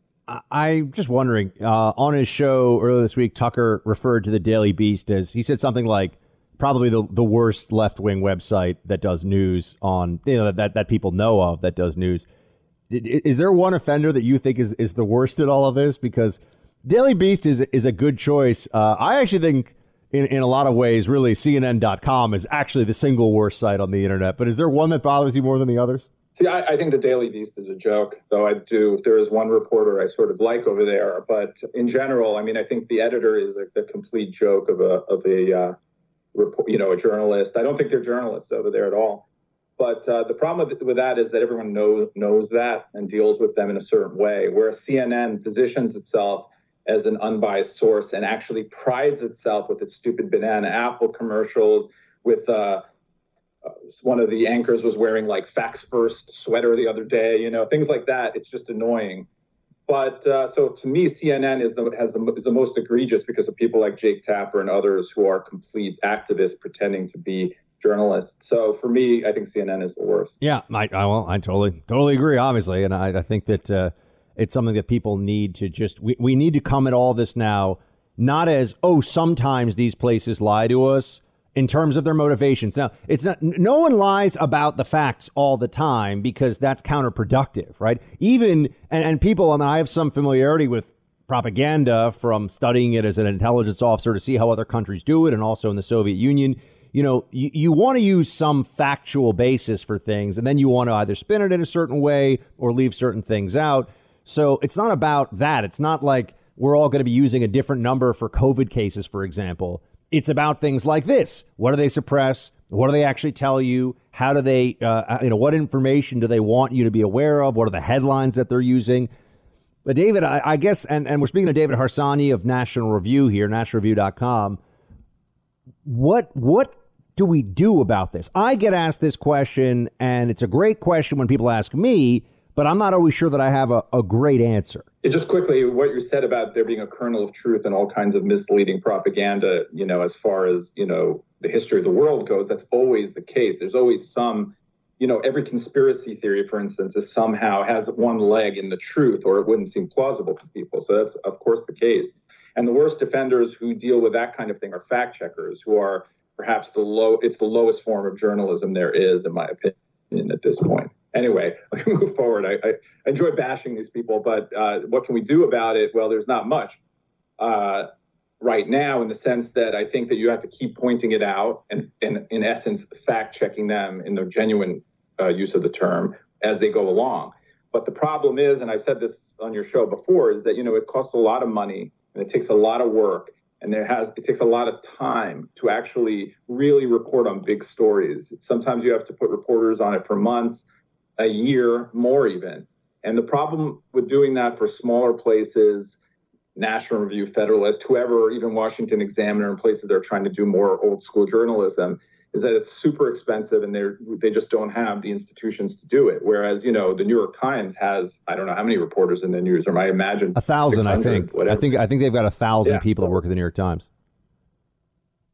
I'm just wondering. Uh, on his show earlier this week, Tucker referred to the Daily Beast as he said something like probably the, the worst left wing website that does news on you know that that people know of that does news. Is there one offender that you think is, is the worst at all of this? Because Daily Beast is is a good choice. Uh, I actually think in, in a lot of ways, really, CNN.com is actually the single worst site on the internet. But is there one that bothers you more than the others? See, I, I, think the Daily Beast is a joke, though I do. There is one reporter I sort of like over there, but in general, I mean, I think the editor is a, a complete joke of a of a uh, report, you know, a journalist. I don't think they're journalists over there at all. But uh, the problem with, with that is that everyone knows knows that and deals with them in a certain way. Whereas CNN positions itself as an unbiased source and actually prides itself with its stupid banana apple commercials with uh, uh, one of the anchors was wearing like facts first sweater the other day you know things like that. It's just annoying. But uh, so to me cnn is the has the, is the most egregious because of people like jake tapper and others who are complete activists pretending to be journalists. So for me i think cnn is the worst. Yeah i, I well i totally totally agree obviously. And i, I think that uh, it's something that people need to just, we, we need to come at all this now, not as, oh, sometimes these places lie to us in terms of their motivations. Now, it's not, no one lies about the facts all the time because that's counterproductive, right? Even, and, and people, I, mean, I have some familiarity with propaganda from studying it as an intelligence officer to see how other countries do it and also in the Soviet Union. You know, you, you want to use some factual basis for things, and then you want to either spin it in a certain way or leave certain things out. So it's not about that. It's not like we're all going to be using a different number for COVID cases, for example. It's about things like this. What do they suppress? What do they actually tell you? How do they, uh, uh, you know, what information do they want you to be aware of? What are the headlines that they're using? But David, I, I guess, and, and we're speaking to David Harsanyi of National Review here, nationalreview.com. What, what do we do about this? I get asked this question, and it's a great question when people ask me but I'm not always sure that I have a, a great answer. Just quickly, what you said about there being a kernel of truth and all kinds of misleading propaganda, you know, as far as, you know, the history of the world goes, that's always the case. There's always some, you know, every conspiracy theory, for instance, is somehow has one leg in the truth or it wouldn't seem plausible to people. So that's, of course, the case. And the worst offenders who deal with that kind of thing are fact checkers who are perhaps the low, it's the lowest form of journalism there is, in my opinion, at this point anyway, me move forward. I, I enjoy bashing these people, but uh, what can we do about it? Well, there's not much uh, right now in the sense that I think that you have to keep pointing it out and, and in essence, fact checking them in the genuine uh, use of the term as they go along. But the problem is, and I've said this on your show before, is that you know it costs a lot of money and it takes a lot of work and there has it takes a lot of time to actually really report on big stories. Sometimes you have to put reporters on it for months a year more even. And the problem with doing that for smaller places, National Review, Federalist, whoever, even Washington Examiner, and places that are trying to do more old school journalism, is that it's super expensive and they're they just don't have the institutions to do it. Whereas, you know, the New York Times has I don't know how many reporters in the newsroom. I imagine a thousand. I think. Whatever. I think. I think they've got a thousand yeah. people that work at the New York Times.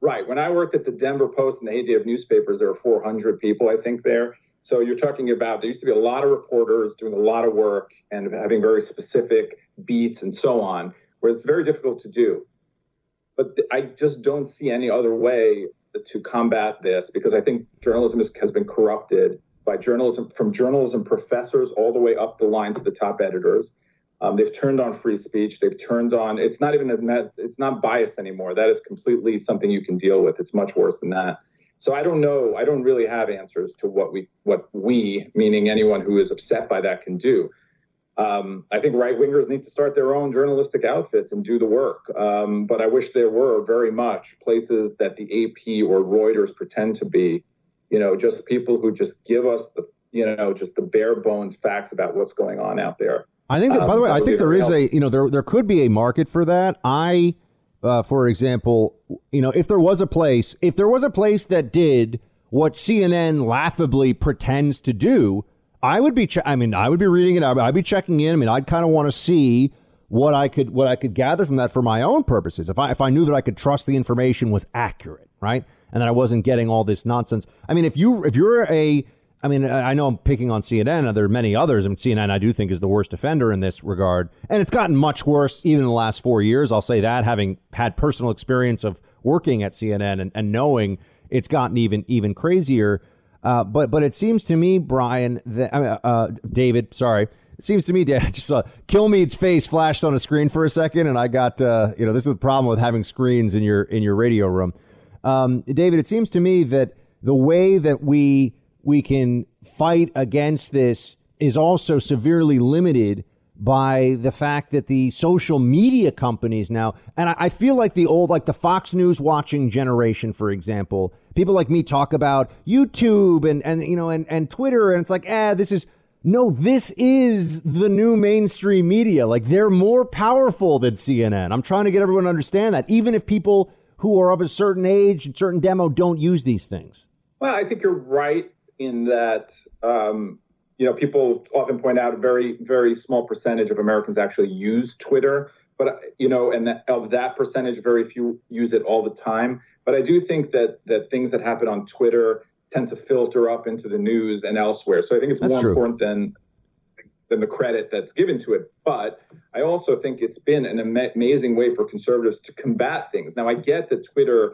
Right. When I worked at the Denver Post in the heyday of newspapers, there were 400 people, I think, there. So you're talking about there used to be a lot of reporters doing a lot of work and having very specific beats and so on, where it's very difficult to do. But I just don't see any other way to combat this because I think journalism is, has been corrupted by journalism from journalism professors all the way up the line to the top editors. Um, they've turned on free speech. They've turned on. It's not even a, it's not bias anymore. That is completely something you can deal with. It's much worse than that. So I don't know. I don't really have answers to what we, what we, meaning anyone who is upset by that, can do. Um, I think right wingers need to start their own journalistic outfits and do the work. Um, but I wish there were very much places that the AP or Reuters pretend to be. You know, just people who just give us the you know, just the bare bones facts about what's going on out there. I think that, by the Um, way, I think there is helpful. a, you know, there there could be a market for that. I, uh, for example, you know, if there was a place, if there was a place that did what CNN laughably pretends to do, I would be. Che- I mean, I would be reading it. I'd, I'd be checking in. I mean, I'd kind of want to see what I could what I could gather from that for my own purposes. If I if I knew that I could trust the information was accurate, right, and that I wasn't getting all this nonsense. I mean, if you if you're a I mean, I know I'm picking on CNN, there are many others. I mean, CNN, I do think, is the worst offender in this regard. And it's gotten much worse even in the last four years. I'll say that, having had personal experience of working at CNN and, and knowing it's gotten even even crazier. Uh, but but it seems to me, Brian, that mean, uh, David, sorry, it seems to me, Dad, I just saw Kilmeade's face flashed on a screen for a second, and I got uh, you know this is the problem with having screens in your in your radio room. Um, David, it seems to me that the way that we we can fight against this is also severely limited by the fact that the social media companies now, and I, feel like the old, like the Fox News watching generation, for example, people like me talk about YouTube and and you know and and Twitter, and it's like, eh, this is no, this is the new mainstream media. Like they're more powerful than CNN. I'm trying to get everyone to understand that, even if people who are of a certain age and certain demo don't use these things. Well, I think you're right in that. Um, you know, people often point out a very, very small percentage of Americans actually use Twitter, but you know, and that, of that percentage, very few use it all the time. But I do think that that things that happen on Twitter tend to filter up into the news and elsewhere. So I think it's That's more true. important than than the credit that's given to it. But I also think it's been an ama- amazing way for conservatives to combat things. Now I get that Twitter,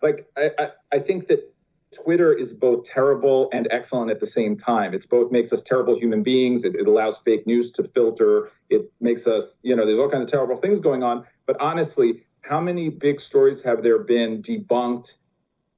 like I, I, I think that Twitter is both terrible and excellent at the same time. It's both makes us terrible human beings. It, it allows fake news to filter. It makes us, you know, there's all kinds of terrible things going on. But honestly, how many big stories have there been debunked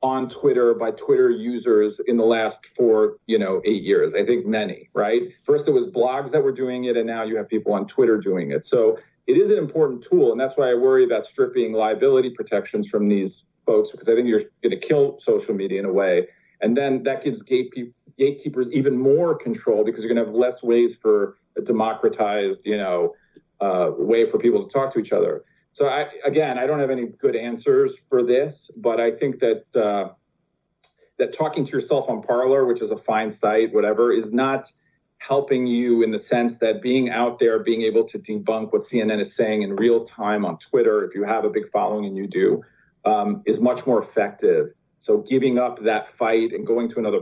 on Twitter by Twitter users in the last four, you know, eight years? I think many, right? First, it was blogs that were doing it, and now you have people on Twitter doing it. So it is an important tool, and that's why I worry about stripping liability protections from these folks because I think you're going to kill social media in a way, and then that gives gatekeepers even more control because you're going to have less ways for a democratized, you know, uh, way for people to talk to each other. So I, again, I don't have any good answers for this, but I think that uh, that talking to yourself on Parler, which is a fine site, whatever, is not helping you in the sense that being out there, being able to debunk what CNN is saying in real time on Twitter, if you have a big following and you do, um, is much more effective. So giving up that fight and going to another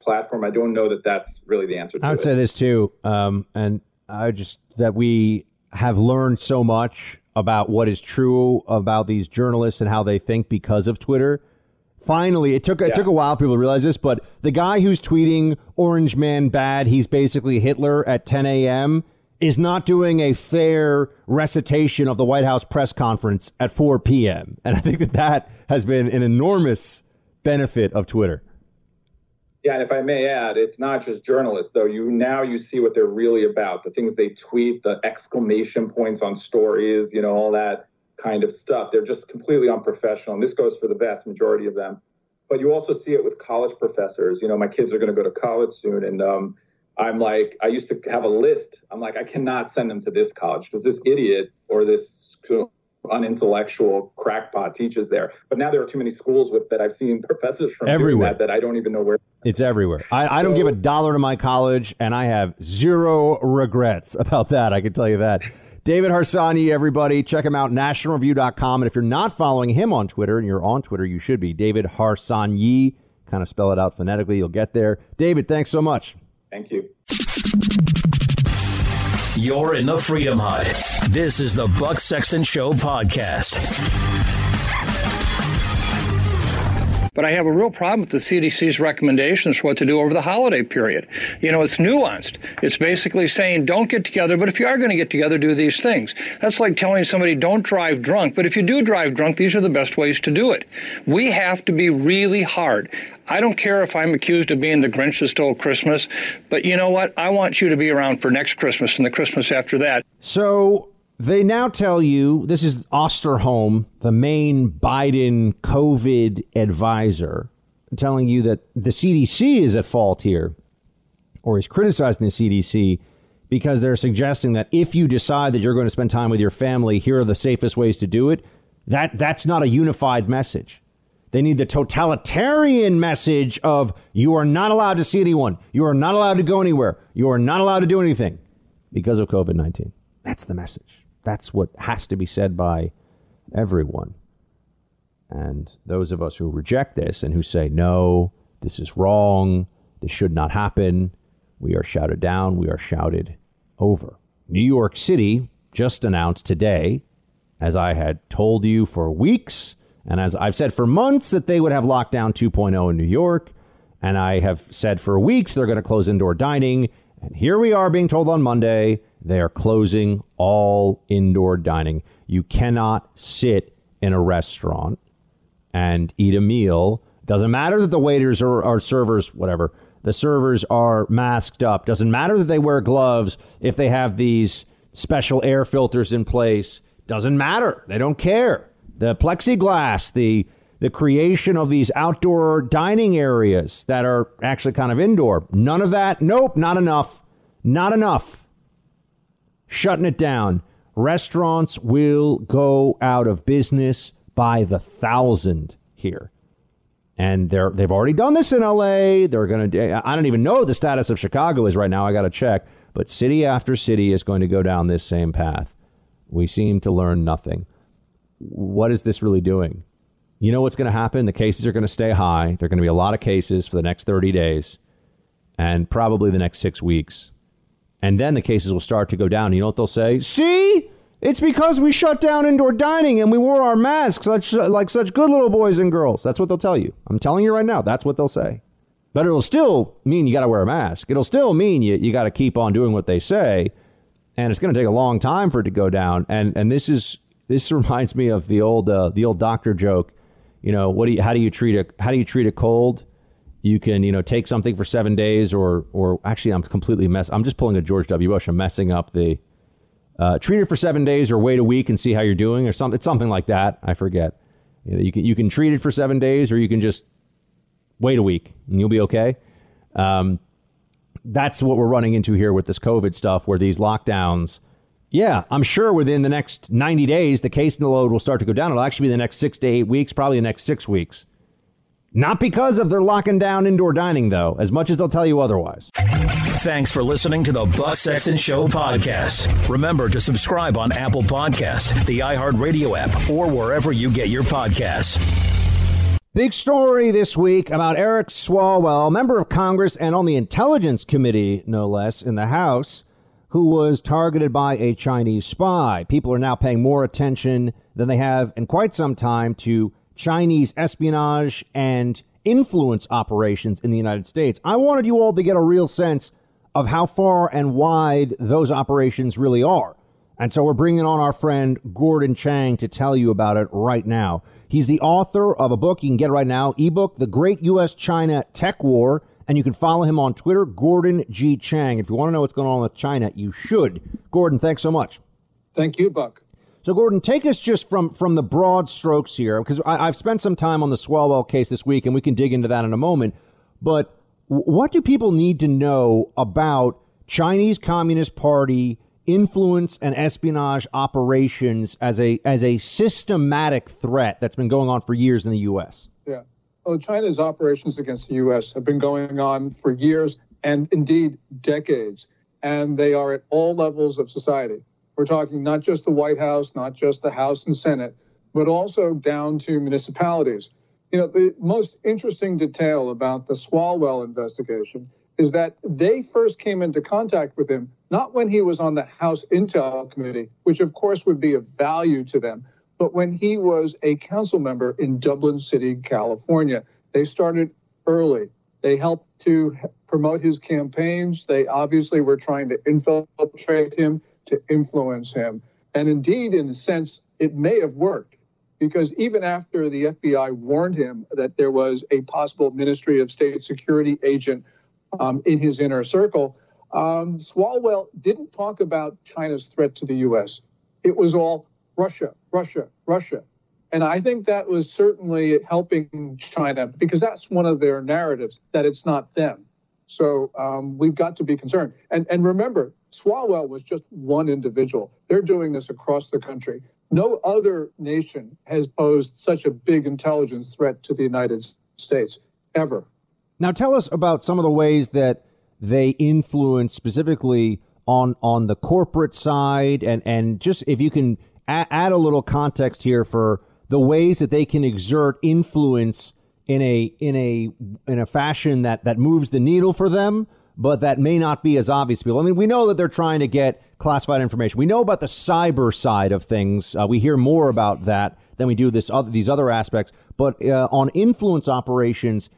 platform, I don't know that that's really the answer to I would it. say this too, um, and I just that we have learned so much about what is true about these journalists and how they think because of Twitter. Finally, it took it Yeah. took a while for people to realize this, but the guy who's tweeting "Orange Man bad," he's basically Hitler at 10 a.m. is not doing a fair recitation of the White House press conference at 4 p.m. And I think that that has been an enormous benefit of Twitter. Yeah, and if I may add, it's not just journalists though. You now you see what they're really about, the things they tweet, the exclamation points on stories, you know, all that kind of stuff. They're just completely unprofessional. And this goes for the vast majority of them. But you also see it with college professors. You know, my kids are going to go to college soon and um I'm like, I used to have a list. I'm like, I cannot send them to this college because this idiot or this unintellectual crackpot teaches there. But now there are too many schools with that I've seen professors from Everywhere. that that I don't even know where It's everywhere. I, I don't give a dollar to my college, and I have zero regrets about that. I can tell you that. David Harsanyi, everybody, check him out, nationalreview.com. And if you're not following him on Twitter, and you're on Twitter, you should be. David Harsanyi. Kind of spell it out phonetically. You'll get there. David, thanks so much. Thank you. You're in the Freedom Hut. This is the Buck Sexton Show podcast. But I have a real problem with the CDC's recommendations for what to do over the holiday period. You know, it's nuanced. It's basically saying don't get together, but if you are going to get together, do these things. That's like telling somebody don't drive drunk, but if you do drive drunk, these are the best ways to do it. We have to be really hard. I don't care if I'm accused of being the Grinch that stole Christmas, but you know what? I want you to be around for next Christmas and the Christmas after that. So they now tell you this is Osterholm, the main Biden COVID advisor, telling you that the CDC is at fault here. or he's criticizing the CDC because they're suggesting that if you decide that you're going to spend time with your family, here are the safest ways to do it. That that's not a unified message. They need the totalitarian message of you are not allowed to see anyone. You are not allowed to go anywhere. You are not allowed to do anything because of COVID 19. That's the message. That's what has to be said by everyone. And those of us who reject this and who say, no, this is wrong, this should not happen, we are shouted down, we are shouted over. New York City just announced today, as I had told you for weeks, and as I've said for months, that they would have lockdown 2.0 in New York. And I have said for weeks they're going to close indoor dining. And here we are being told on Monday they are closing all indoor dining. You cannot sit in a restaurant and eat a meal. Doesn't matter that the waiters or, or servers, whatever, the servers are masked up. Doesn't matter that they wear gloves if they have these special air filters in place. Doesn't matter. They don't care. The plexiglass, the the creation of these outdoor dining areas that are actually kind of indoor. None of that. Nope, not enough. Not enough. Shutting it down. Restaurants will go out of business by the thousand here. And they're they've already done this in LA. They're going to I don't even know what the status of Chicago is right now. I got to check. But city after city is going to go down this same path. We seem to learn nothing. What is this really doing? You know what's going to happen? The cases are going to stay high. There are going to be a lot of cases for the next 30 days and probably the next 6 weeks. And then the cases will start to go down. You know what they'll say? See? It's because we shut down indoor dining and we wore our masks like, like such good little boys and girls. That's what they'll tell you. I'm telling you right now, that's what they'll say. But it'll still mean you got to wear a mask. It'll still mean you, you got to keep on doing what they say. And it's going to take a long time for it to go down. And, and this is this reminds me of the old uh, the old doctor joke. You know, what do you, how do you treat a how do you treat a cold? You can you know take something for seven days, or or actually I'm completely mess. I'm just pulling a George W. Bush. I'm messing up the uh, treat it for seven days or wait a week and see how you're doing or something. It's something like that. I forget. You, know, you can you can treat it for seven days or you can just wait a week and you'll be okay. Um, that's what we're running into here with this COVID stuff, where these lockdowns. Yeah, I'm sure within the next 90 days, the case load will start to go down. It'll actually be the next six to eight weeks, probably the next six weeks. Not because of their locking down indoor dining, though, as much as they'll tell you otherwise. Thanks for listening to the Buck Sexton Show podcast. Remember to subscribe on Apple Podcast, the iHeartRadio app, or wherever you get your podcasts. Big story this week about Eric Swalwell, member of Congress and on the Intelligence Committee, no less, in the House, who was targeted by a Chinese spy. People are now paying more attention than they have in quite some time to Chinese espionage and influence operations in the United States. I wanted you all to get a real sense of how far and wide those operations really are. And so we're bringing on our friend Gordon Chang to tell you about it right now. He's the author of a book you can get right now, ebook The Great US China Tech War, and you can follow him on Twitter, Gordon G Chang. If you want to know what's going on with China, you should. Gordon, thanks so much. Thank you, Buck. So, Gordon, take us just from from the broad strokes here, because I've spent some time on the Swalwell case this week, and we can dig into that in a moment. But what do people need to know about Chinese Communist Party influence and espionage operations as a as a systematic threat that's been going on for years in the U.S.? Yeah, well, China's operations against the U.S. have been going on for years and indeed decades, and they are at all levels of society. We're talking not just the White House, not just the House and Senate, but also down to municipalities. You know, the most interesting detail about the Swalwell investigation is that they first came into contact with him not when he was on the House Intel Committee, which of course would be of value to them, but when he was a council member in Dublin City, California. They started early. They helped to promote his campaigns. They obviously were trying to infiltrate him to influence him. And indeed, in a sense, it may have worked because even after the FBI warned him that there was a possible Ministry of State security agent um, in his inner circle, um, Swalwell didn't talk about China's threat to the U.S. It was all Russia, Russia, Russia. And I think that was certainly helping China because that's one of their narratives that it's not them. So um, we've got to be concerned. And, and remember, Swalwell was just one individual. They're doing this across the country. No other nation has posed such a big intelligence threat to the United States ever. Now, tell us about some of the ways that they influence specifically on on the corporate side, and and just if you can a- add a little context here for the ways that they can exert influence in a in a in a fashion that that moves the needle for them, but that may not be as obvious to people. I mean, we know that they're trying to get classified information. We know about the cyber side of things. Uh, we hear more about that than we do this other these other aspects. But uh, on influence operations,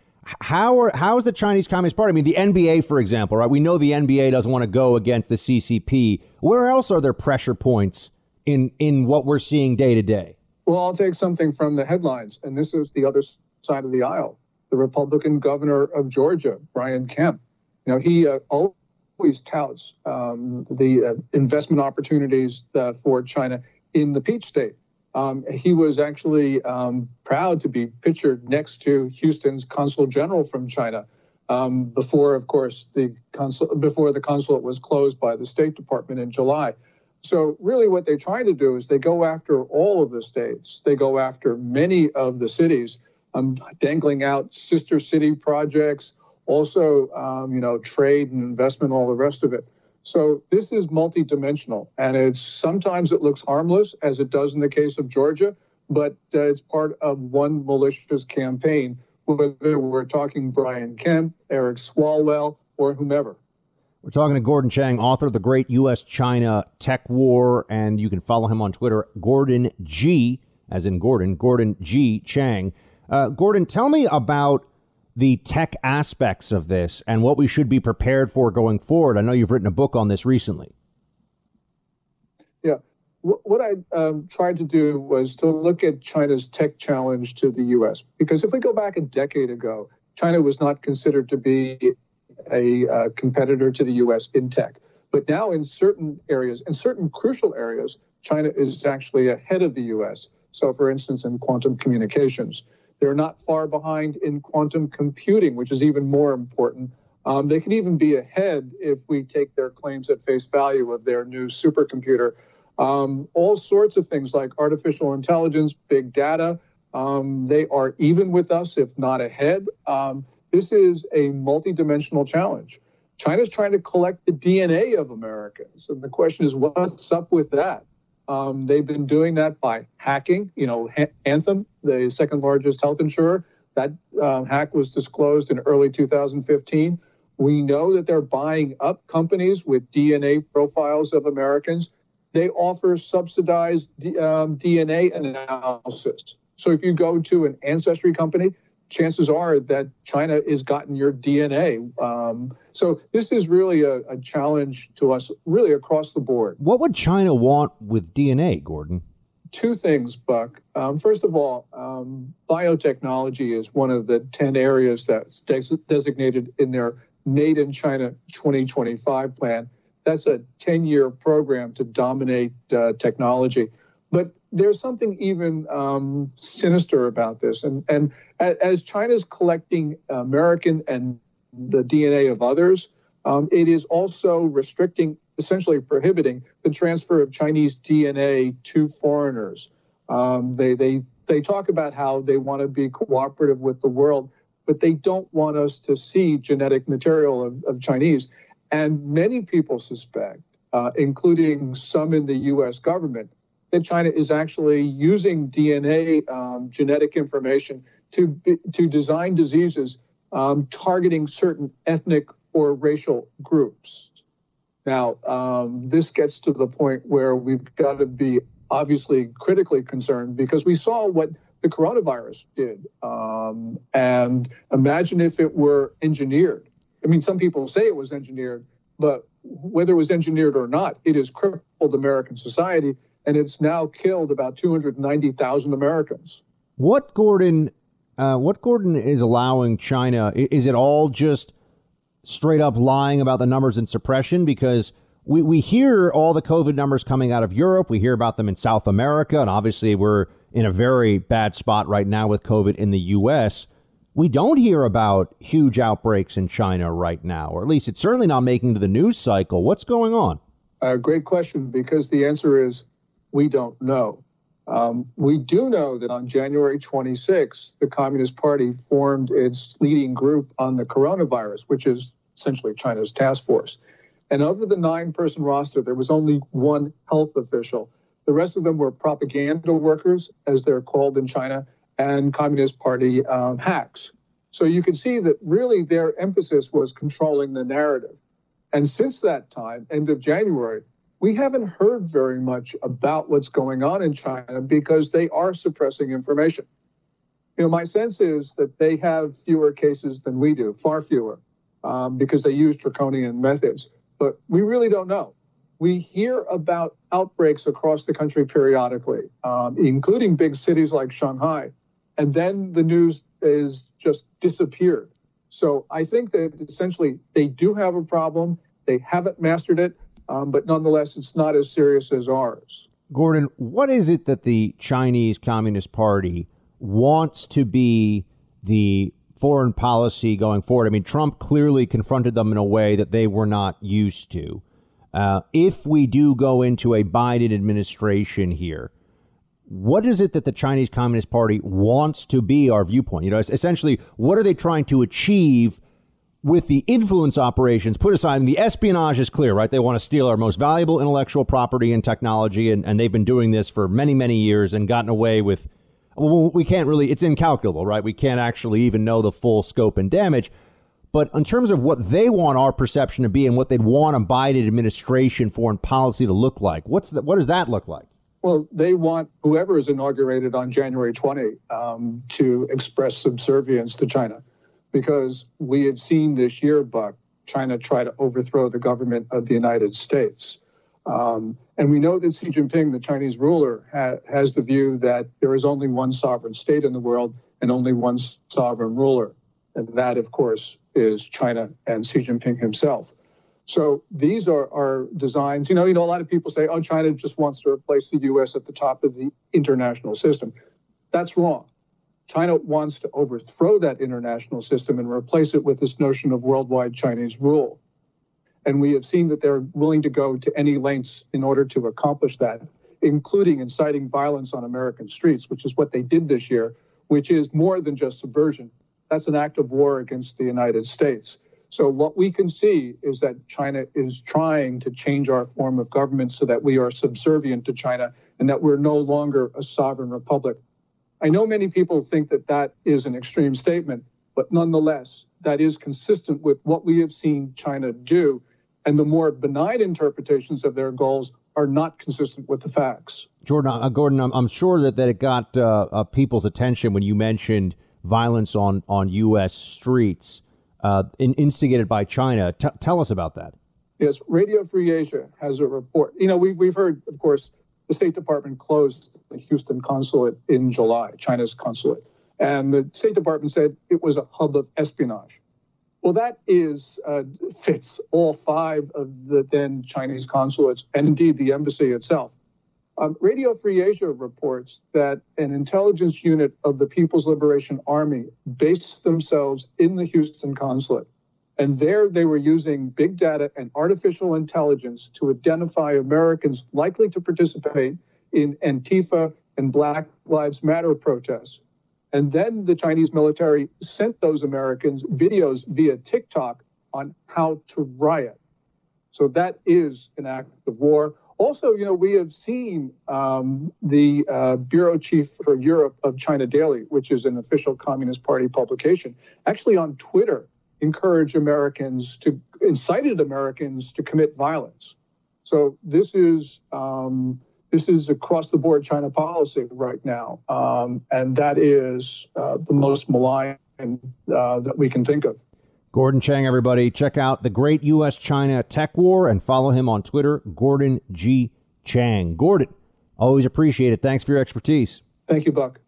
how are how is the Chinese Communist Party? I mean, the NBA, for example, right? We know the NBA doesn't want to go against the CCP. Where else are there pressure points in in what we're seeing day to day? Well, I'll take something from the headlines, and this is the other side of the aisle. The Republican governor of Georgia, Brian Kemp, you know, he uh, always touts um, the uh, investment opportunities uh, for China in the Peach State. Um, he was actually um, proud to be pictured next to Houston's consul general from China um, before, of course, the consul before the consulate was closed by the State Department in July. So really, what they're trying to do is they go after all of the states. They go after many of the cities, um, dangling out sister city projects, also, um, you know, trade and investment, all the rest of it. So this is multidimensional, and it's sometimes it looks harmless, as it does in the case of Georgia, but uh, it's part of one malicious campaign, whether we're talking Brian Kemp, Eric Swalwell, or whomever. We're talking to Gordon Chang, author of The Great U.S. China Tech War, and you can follow him on Twitter, Gordon G, as in Gordon, Gordon G. Chang. Uh, Gordon, tell me about the tech aspects of this and what we should be prepared for going forward. I know you've written a book on this recently. Yeah. What I um, tried to do was to look at China's tech challenge to the U.S. Because if we go back a decade ago, China was not considered to be a uh, competitor to the U.S. in tech. But now, in certain areas, in certain crucial areas, China is actually ahead of the U.S. So, for instance, in quantum communications. They're not far behind in quantum computing, which is even more important. Um, they can even be ahead if we take their claims at face value of their new supercomputer. Um, all sorts of things like artificial intelligence, big data. Um, they are even with us, if not ahead. Um, this is a multidimensional challenge. China's trying to collect the DNA of Americans. And the question is, what's up with that? Um, they've been doing that by hacking. You know, Anthem, the second largest health insurer, that uh, hack was disclosed in early 2015. We know that they're buying up companies with DNA profiles of Americans. They offer subsidized um, DNA analysis. So if you go to an ancestry company, chances are that China has gotten your DNA. Um, so this is really a, a, challenge to us, really across the board. What would China want with DNA, Gordon? Two things, Buck. Um, first of all, um, biotechnology is one of the 10 areas that's des- designated in their Made in China 2025 plan. That's a 10 year program to dominate uh, technology. But there's something even um, sinister about this. And, and as China's collecting American and the DNA of others, um, it is also restricting, essentially prohibiting the transfer of Chinese DNA to foreigners. Um, they, they, they talk about how they want to be cooperative with the world, but they don't want us to see genetic material of, of Chinese. And many people suspect, uh, including some in the US government, that China is actually using DNA um, genetic information to to design diseases um, targeting certain ethnic or racial groups. Now, um, this gets to the point where we've got to be obviously critically concerned because we saw what the coronavirus did. Um, and imagine if it were engineered. I mean, some people say it was engineered, but whether it was engineered or not, it has crippled American society and it's now killed about 290,000 Americans. What Gordon, uh, what Gordon is allowing China? Is it all just straight up lying about the numbers and suppression? Because we, we hear all the COVID numbers coming out of Europe. We hear about them in South America, and obviously we're in a very bad spot right now with COVID in the U.S. we don't hear about huge outbreaks in China right now, or at least it's certainly not making to the news cycle. What's going on? Uh, great question, because the answer is we don't know. Um, we do know that on January 26th, the Communist Party formed its leading group on the coronavirus, which is essentially China's task force. And of the nine person roster, there was only one health official. The rest of them were propaganda workers, as they're called in China, and Communist Party um, hacks. So you can see that really their emphasis was controlling the narrative. And since that time, end of January, we haven't heard very much about what's going on in China because they are suppressing information. You know, my sense is that they have fewer cases than we do, far fewer, um, because they use draconian methods. But we really don't know. We hear about outbreaks across the country periodically, um, including big cities like Shanghai and then the news is just disappeared. So I think that essentially they do have a problem. They haven't mastered it, um, but nonetheless, it's not as serious as ours. Gordon, what is it that the Chinese Communist Party wants to be the foreign policy going forward? I mean, Trump clearly confronted them in a way that they were not used to. Uh, if we do go into a Biden administration here, what is it that the Chinese Communist Party wants to be our viewpoint? You know, essentially, what are they trying to achieve with the influence operations put aside? And the espionage is clear, right? They want to steal our most valuable intellectual property and technology, and, and they've been doing this for many, many years and gotten away with. Well, we can't really, it's incalculable, right? We can't actually even know the full scope and damage. But in terms of what they want our perception to be and what they'd want a Biden administration foreign policy to look like, what's the, what does that look like? Well, they want whoever is inaugurated on January 20 um, to express subservience to China, because we have seen this year, Buck, China try to overthrow the government of the United States. Um, and we know that Xi Jinping, the Chinese ruler, ha- has the view that there is only one sovereign state in the world and only one sovereign ruler. And that, of course, is China and Xi Jinping himself. So these are, are designs. You know, you know, a lot of people say, "Oh, China just wants to replace the U.S. at the top of the international system." That's wrong. China wants to overthrow that international system and replace it with this notion of worldwide Chinese rule. And we have seen that they're willing to go to any lengths in order to accomplish that, including inciting violence on American streets, which is what they did this year, which is more than just subversion. That's an act of war against the United States. So what we can see is that China is trying to change our form of government so that we are subservient to China and that we're no longer a sovereign republic. I know many people think that that is an extreme statement, but nonetheless, that is consistent with what we have seen China do. And the more benign interpretations of their goals are not consistent with the facts. Jordan, uh, Gordon, I'm, I'm, sure that, that it got uh, uh, people's attention when you mentioned violence on, on U.S. streets uh, in, instigated by China. T- tell us about that. Yes, Radio Free Asia has a report. You know, we, we've heard, of course, the State Department closed the Houston consulate in July, China's consulate. And the State Department said it was a hub of espionage. Well, that is uh, fits all five of the then Chinese consulates and indeed the embassy itself. Um, Radio Free Asia reports that an intelligence unit of the People's Liberation Army based themselves in the Houston consulate. And there they were using big data and artificial intelligence to identify Americans likely to participate in Antifa and Black Lives Matter protests. And then the Chinese military sent those Americans videos via TikTok on how to riot. So that is an act of war. Also, you know, we have seen um, the uh, bureau chief for Europe of China Daily, which is an official Communist Party publication, actually on Twitter encourage Americans to incited Americans to commit violence. So this is um, this is across the board China policy right now, um, and that is uh, the most malign uh, that we can think of. Gordon Chang, everybody. Check out the Great U.S. China Tech War and follow him on Twitter, Gordon G. Chang. Gordon, always appreciate it. Thanks for your expertise. Thank you, Buck.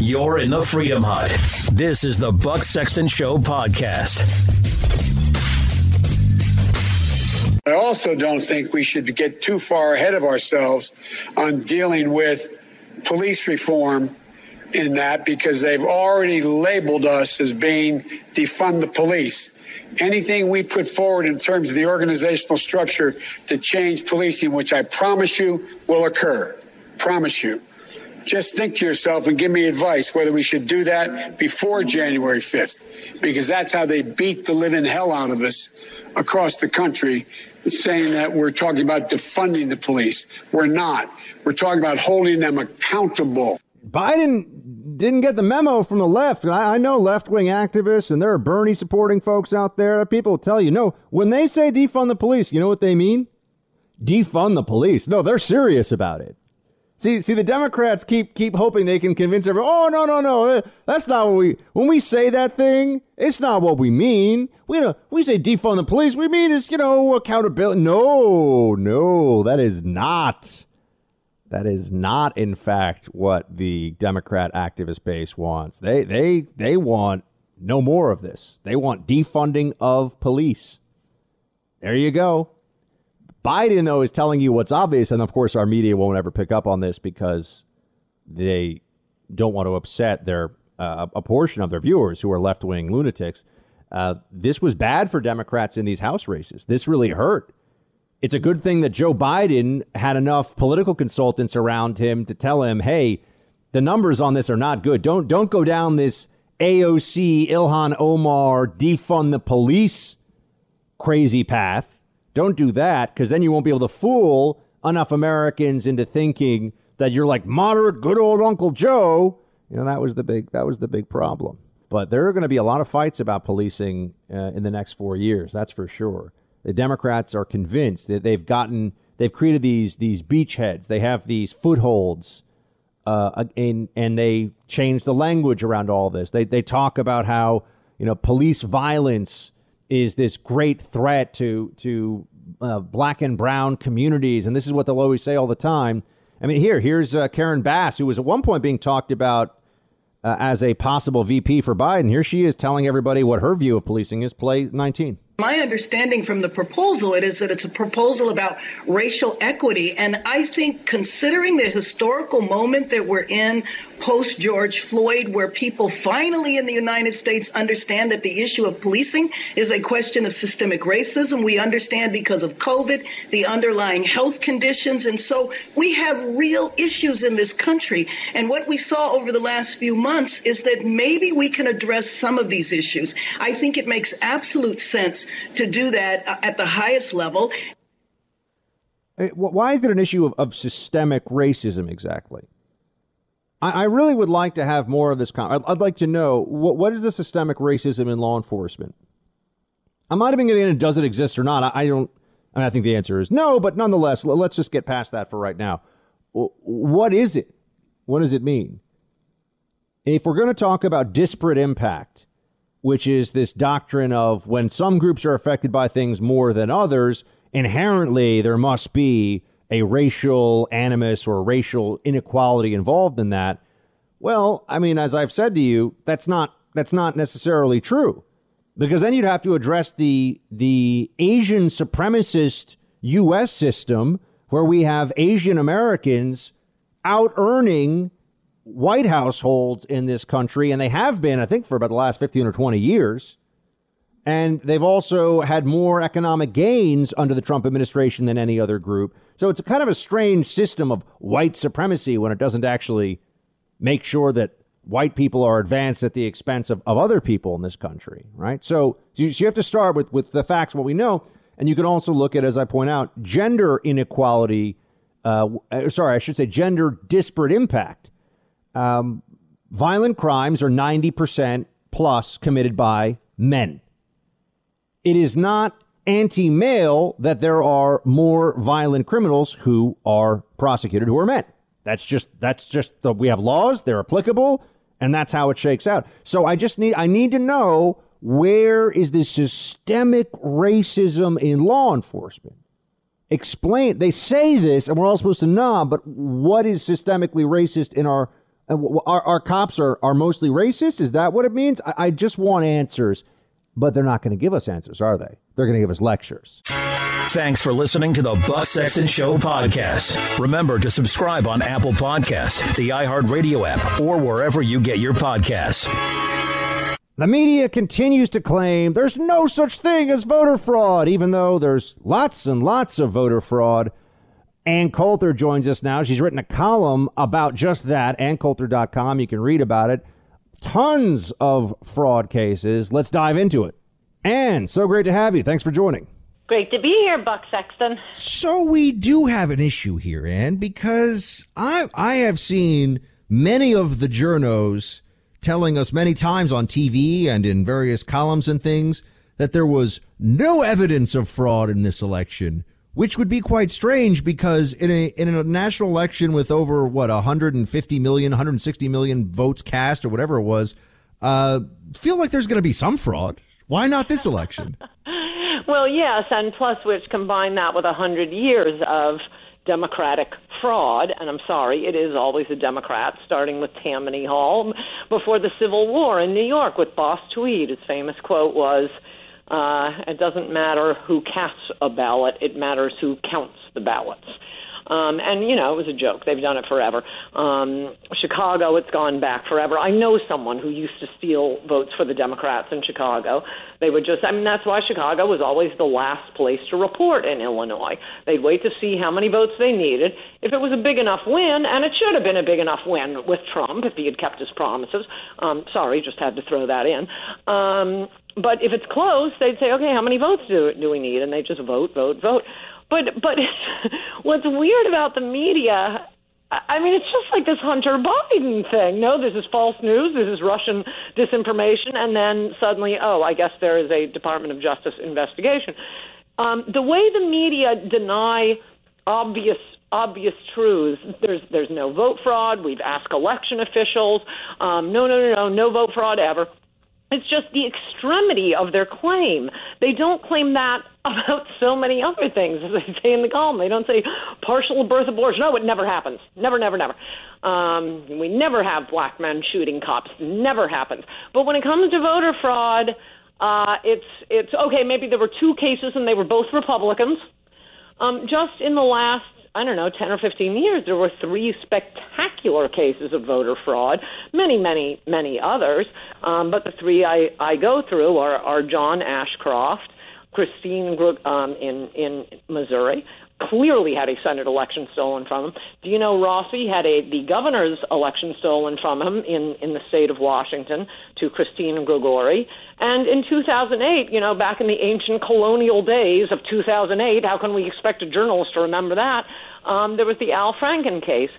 You're in the Freedom Hut. This is the Buck Sexton Show podcast. I also don't think we should get too far ahead of ourselves on dealing with police reform in that because they've already labeled us as being defund the police. Anything we put forward in terms of the organizational structure to change policing, which I promise you will occur, promise you. Just think to yourself and give me advice whether we should do that before January 5th, because that's how they beat the living hell out of us across the country, saying that we're talking about defunding the police. We're not. We're talking about holding them accountable. Biden didn't get the memo from the left. I, I know left wing activists and there are Bernie supporting folks out there. People tell you, no, when they say defund the police, you know what they mean? Defund the police. No, they're serious about it. See, see, the Democrats keep keep hoping they can convince everyone. Oh no, no, no, eh, that's not what we. When we say that thing, it's not what we mean. We know we say defund the police. We mean is you know accountability. No, no, that is not. That is not, in fact, what the Democrat activist base wants. They they they want no more of this. They want defunding of police. There you go. Biden, though, is telling you what's obvious. And of course, our media won't ever pick up on this because they don't want to upset their uh, a portion of their viewers who are left wing lunatics. Uh, this was bad for Democrats in these House races. This really hurt. It's a good thing that Joe Biden had enough political consultants around him to tell him, "Hey, the numbers on this are not good. Don't don't go down this AOC Ilhan Omar defund the police crazy path." Don't do that because then you won't be able to fool enough Americans into thinking that you're like moderate, good old Uncle Joe. You know that was the big that was the big problem. But there are going to be a lot of fights about policing uh, in the next four years. That's for sure. The Democrats are convinced that they've gotten they've created these these beachheads. They have these footholds, uh, and and they change the language around all this. They they talk about how you know police violence is this great threat to to uh, black and brown communities, and this is what they'll always say all the time. I mean, here here's uh, Karen Bass, who was at one point being talked about uh, as a possible VP for Biden. Here she is telling everybody what her view of policing is. Play 19. My understanding from the proposal it is that it's a proposal about racial equity, and I think considering the historical moment that we're in post George Floyd, where people finally in the United States understand that the issue of policing is a question of systemic racism. We understand because of COVID the underlying health conditions, and so we have real issues in this country. And what we saw over the last few months is that maybe we can address some of these issues. I think it makes absolute sense to do that uh, at the highest level. Why is it an issue of, of systemic racism exactly? I, I, really would like to have more of this. Con- I'd, I'd, like to know what, what is the systemic racism in law enforcement? I'm not even getting into does it exist or not. I, I don't. I, mean, I think the answer is no, but nonetheless, let's just get past that for right now. What is it? What does it mean? If we're going to talk about disparate impact, which is this doctrine of when some groups are affected by things more than others, inherently there must be a racial animus or racial inequality involved in that. Well, I mean, as I've said to you, that's not that's not necessarily true. Because then you'd have to address the the Asian supremacist US system where we have Asian Americans out earning white households in this country, and they have been, I think, for about the last 15 or 20 years. And they've also had more economic gains under the Trump administration than any other group. So it's a kind of a strange system of white supremacy when it doesn't actually make sure that white people are advanced at the expense of, of other people in this country, right? So, so you, so you have to start with, with the facts, what we know. And you can also look at, as I point out, gender inequality. Uh, sorry, I should say gender disparate impact um, violent crimes are 90% plus committed by men. It is not anti male that there are more violent criminals who are prosecuted who are men. That's just that's just the, we have laws, they're applicable, and that's how it shakes out. So I just need I need to know where is the systemic racism in law enforcement? Explain. They say this, and we're all supposed to know, but what is systemically racist in our our, our cops are, are mostly racist? Is that what it means? I, I just want answers. but they're not going to give us answers, are they? They're going to give us lectures. Thanks for listening to the Buck Sexton Show podcast. Remember to subscribe on Apple Podcast, the iHeartRadio app, or wherever you get your podcasts. The media continues to claim there's no such thing as voter fraud, even though there's lots and lots of voter fraud. Ann Coulter joins us now. She's written a column about just that, anncoulter.com. You can read about it. Tons of fraud cases. Let's dive into it. Ann, so great to have you. Thanks for joining. Great to be here, Buck Sexton. So we do have an issue here, Ann, because I I have seen many of the journos telling us many times on TV and in various columns and things that there was no evidence of fraud in this election, which would be quite strange because in a in a national election with over what 150 million, 160 million votes cast or whatever it was, uh, feel like there's going to be some fraud. Why not this election? Well, yes, and plus, which combine that with a hundred years of Democratic fraud, and I'm sorry, it is always the Democrats, starting with Tammany Hall before the Civil War in New York with Boss Tweed. His famous quote was, uh, "It doesn't matter who casts a ballot; it matters who counts the ballots." Um, and you know, it was a joke. They've done it forever. Um, Chicago, it's gone back forever. I know someone who used to steal votes for the Democrats in Chicago. They would just, I mean, that's why Chicago was always the last place to report in Illinois. They'd wait to see how many votes they needed. If it was a big enough win, and it should have been a big enough win with Trump if he had kept his promises. Um, sorry, just had to throw that in. Um, but if it's close, they'd say, okay, how many votes do, do we need? And they just vote, vote, vote. But but what's weird about the media I mean, it's just like this Hunter Biden thing. No, this is false news. This is Russian disinformation. And then suddenly, oh, I guess there is a Department of Justice investigation. Um, the way the media deny obvious obvious truths. There's there's no vote fraud. We've asked election officials. Um, no, no, no, no, no vote fraud ever. It's just the extremity of their claim. They don't claim that about so many other things, as they say in the column. They don't say partial birth abortion. No, it never happens. Never, never, never. Um, we never have black men shooting cops. Never happens. But when it comes to voter fraud, uh, it's it's okay. Maybe there were two cases and they were both Republicans. Um, just in the last I don't know, 10 or 15 years, there were three spectacular cases of voter fraud, many, many, many others. Um, but the three I, I go through are, are John Ashcroft, Christine um, in, in Missouri, clearly had a Senate election stolen from him. Dino Rossi had a the governor's election stolen from him in in the state of Washington to Christine Gregoire? And in 2008, you know, back in the ancient colonial days of 2008, how can we expect a journalist to remember that? Um, there was the Al Franken case.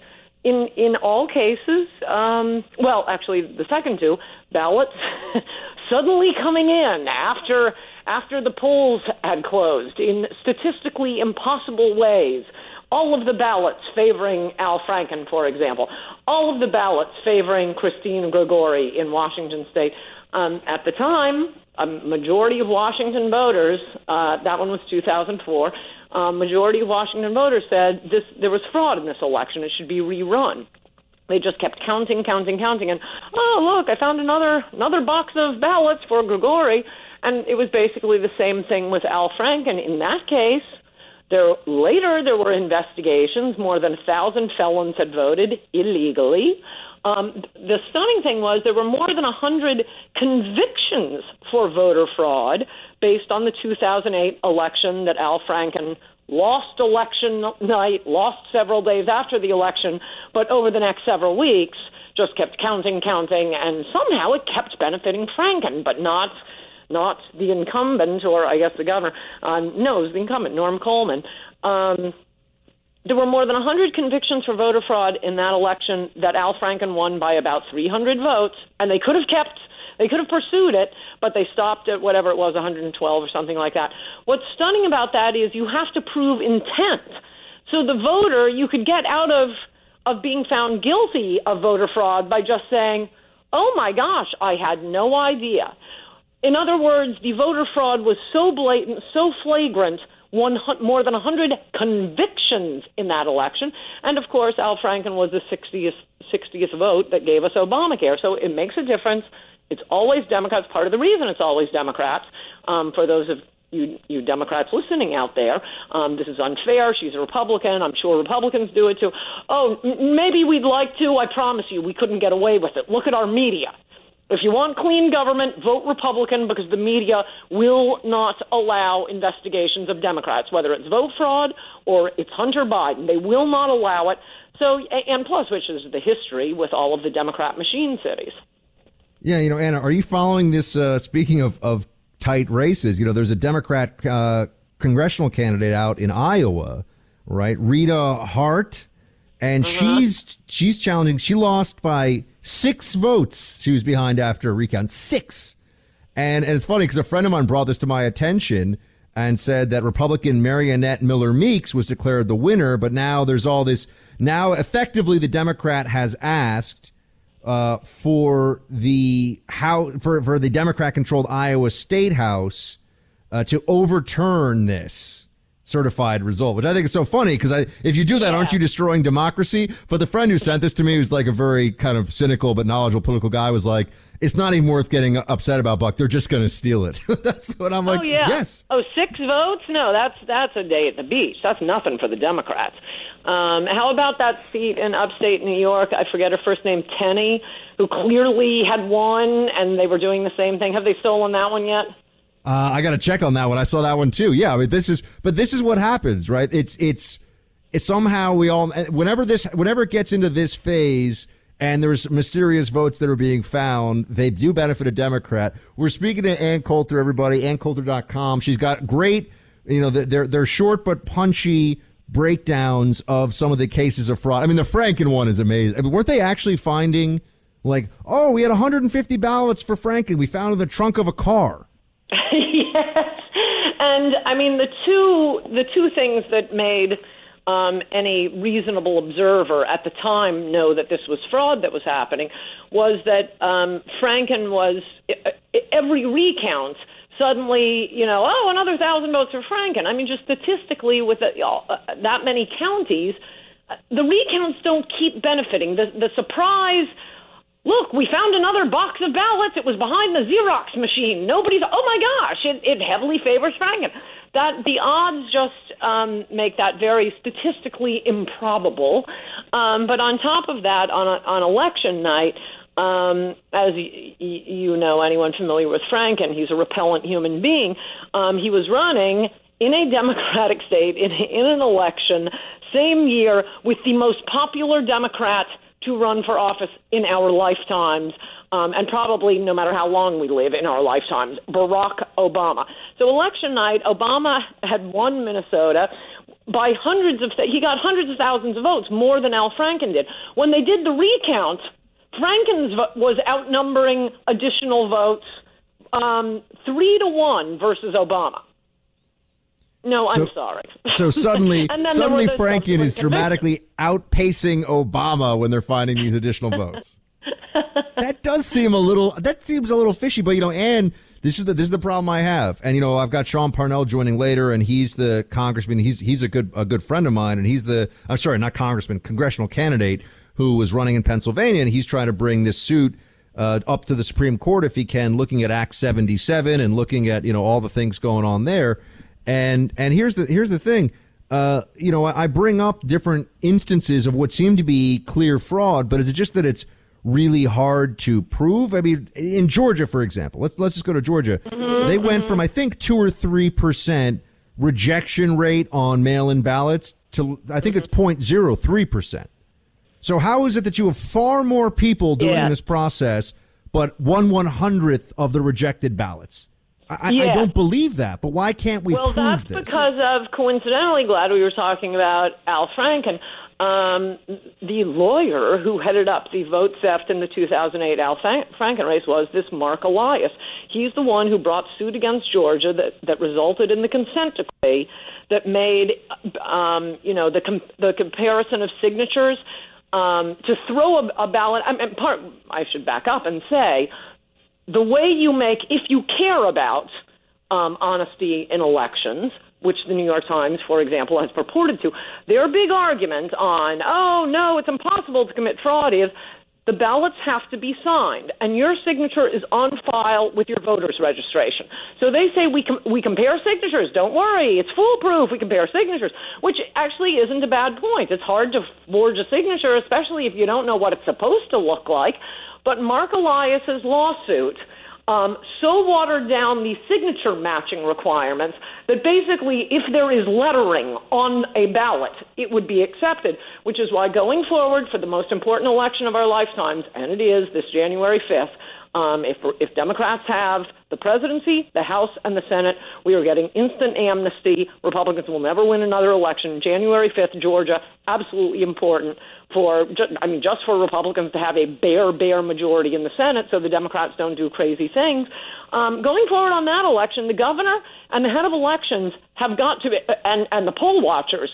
In in all cases, um, well, actually, the second two ballots suddenly coming in after after the polls had closed in statistically impossible ways. All of the ballots favoring Al Franken, for example, all of the ballots favoring Christine Gregoire in Washington state. Um, at the time, a majority of Washington voters, uh, that one was 2004, um, majority of Washington voters said this there was fraud in this election. It should be rerun. They just kept counting, counting, counting, and oh look, I found another another box of ballots for Gregoire. And it was basically the same thing with Al Franken. In that case, there later there were investigations. More than a thousand felons had voted illegally. Um, the stunning thing was there were more than a hundred convictions for voter fraud based on the 2008 election that Al Franken lost election night, lost several days after the election, but over the next several weeks just kept counting, counting, and somehow it kept benefiting Franken, but not not the incumbent, or I guess the governor. Uh, no, it was the incumbent, Norm Coleman. Um, there were more than 100 convictions for voter fraud in that election that Al Franken won by about 300 votes, and they could have kept, they could have pursued it, but they stopped at whatever it was, 112 or something like that. What's stunning about that is you have to prove intent. So the voter, you could get out of of being found guilty of voter fraud by just saying, "Oh my gosh, I had no idea." In other words, the voter fraud was so blatant, so flagrant, one, more than 100 convictions in that election. And of course, Al Franken was the 60th, 60th vote that gave us Obamacare. So it makes a difference It's always Democrats. Part of the reason it's always Democrats, um, for those of you, you Democrats listening out there, um, this is unfair. She's a Republican. I'm sure Republicans do it too. Oh, m- maybe we'd like to. I promise you, we couldn't get away with it. Look at our media. If you want clean government, vote Republican because the media will not allow investigations of Democrats, whether it's vote fraud or it's Hunter Biden. They will not allow it. So, and plus, which is the history with all of the Democrat machine cities. Yeah, you know, Anna, are you following this? Uh, speaking of, of tight races, you know, there's a Democrat uh, congressional candidate out in Iowa, right? Rita Hart, and she's she's challenging. She lost by six votes. She was behind after a recount, six. And, and it's funny because a friend of mine brought this to my attention and said that Republican Mariannette Miller Meeks was declared the winner, but now there's all this. Now, effectively, the Democrat has asked uh, for the how for for the Democrat-controlled Iowa State House uh, to overturn this certified result, which I think is so funny because I if you do that, aren't you destroying democracy? But the friend who sent this to me, who's like a very kind of cynical but knowledgeable political guy, was like, "It's not even worth getting upset about, Buck. They're just going to steal it." That's what I'm like. oh yeah. Yes. Oh, six votes? No, that's that's a day at the beach. That's nothing for the Democrats. Um, how about that seat in upstate New York? I forget her first name, Tenney, who clearly had won, and they were doing the same thing. Have they stolen that one yet? Uh, I got to check on that one. I saw that one too. Yeah, I mean, this is, but this is what happens, right? It's, it's, it's somehow we all, whenever this, whenever it gets into this phase and there's mysterious votes that are being found, they do benefit a Democrat. We're speaking to Ann Coulter, everybody, AnnCoulter.com. She's got great, you know, they're, they're short but punchy breakdowns of some of the cases of fraud. I mean, the Franken one is amazing. I mean, weren't they actually finding like, oh, we had 150 ballots for Franken. We found in the trunk of a car. yes, and I mean the two the two things that made um, any reasonable observer at the time know that this was fraud that was happening was that um, Franken was every recount suddenly, you know, oh, another thousand votes for Franken. I mean, just statistically, with uh, that many counties, uh, the recounts don't keep benefiting. The the surprise look, we found another box of ballots. It was behind the Xerox machine. Nobody's, oh my gosh, it, it heavily favors Franken. That the odds just um, make that very statistically improbable. Um, but on top of that, on a, on election night, um, as y- y- you know, anyone familiar with Franken, he's a repellent human being. Um, he was running in a Democratic state in, in an election, same year, with the most popular Democrat to run for office in our lifetimes, um, and probably no matter how long we live in our lifetimes, Barack Obama. So election night, Obama had won Minnesota by hundreds of he got hundreds of thousands of votes more than Al Franken did. When they did the recount, Franken's vo- was outnumbering additional votes um, three to one versus Obama. No, So- I'm sorry. So suddenly, And then there suddenly Franken is dramatically outpacing Obama when they're finding these additional votes. that does seem a little. That seems a little fishy. But you know, and this is the this is the problem I have. And you know, I've got Sean Parnell joining later, and he's the congressman. He's he's a good a good friend of mine, and he's the I'm sorry, not congressman, congressional candidate who was running in Pennsylvania, and he's trying to bring this suit. Uh, up to the Supreme Court, if he can, looking at Act 77 and looking at you know all the things going on there, and and here's the here's the thing. Uh, you know, I bring up different instances of what seem to be clear fraud, but is it just that it's really hard to prove? I mean, in Georgia, for example, let's let's just go to Georgia. They went from I think two or three percent rejection rate on mail-in ballots to I think it's 0.03 percent. So how is it that you have far more people doing Yeah. this process, but one one hundredth of the rejected ballots? I, I- I don't believe that. But why can't we well, prove that's this? because of coincidentally, glad we were talking about Al Franken. Um, the lawyer who headed up the vote theft in the 2008 Al Franken race was this Mark Elias. He's the one who brought suit against Georgia that, that resulted in the consent decree that made, um, you know, the com- the comparison of signatures um, to throw a, a ballot. I mean, part. I should back up and say the way you make, if you care about um, honesty in elections, which the New York Times, for example, has purported to, their big argument on, oh, no, it's impossible to commit fraud is the ballots have to be signed, and your signature is on file with your voter's registration. So they say we com- we compare signatures. Don't worry, it's foolproof. We compare signatures, which actually isn't a bad point. It's hard to forge a signature, especially if you don't know what it's supposed to look like. But Mark Elias's lawsuit um, so watered down the signature matching requirements that basically, if there is lettering on a ballot, it would be accepted, which is why going forward for the most important election of our lifetimes, and it is this January 5th, um, if, if Democrats have the presidency, the House, and the Senate, we are getting instant amnesty. Republicans will never win another election. January 5th, Georgia, absolutely important for, I mean, just for Republicans to have a bare, bare majority in the Senate so the Democrats don't do crazy things. Um, going forward on that election, the governor and the head of elections have got to, be, and, and the poll watchers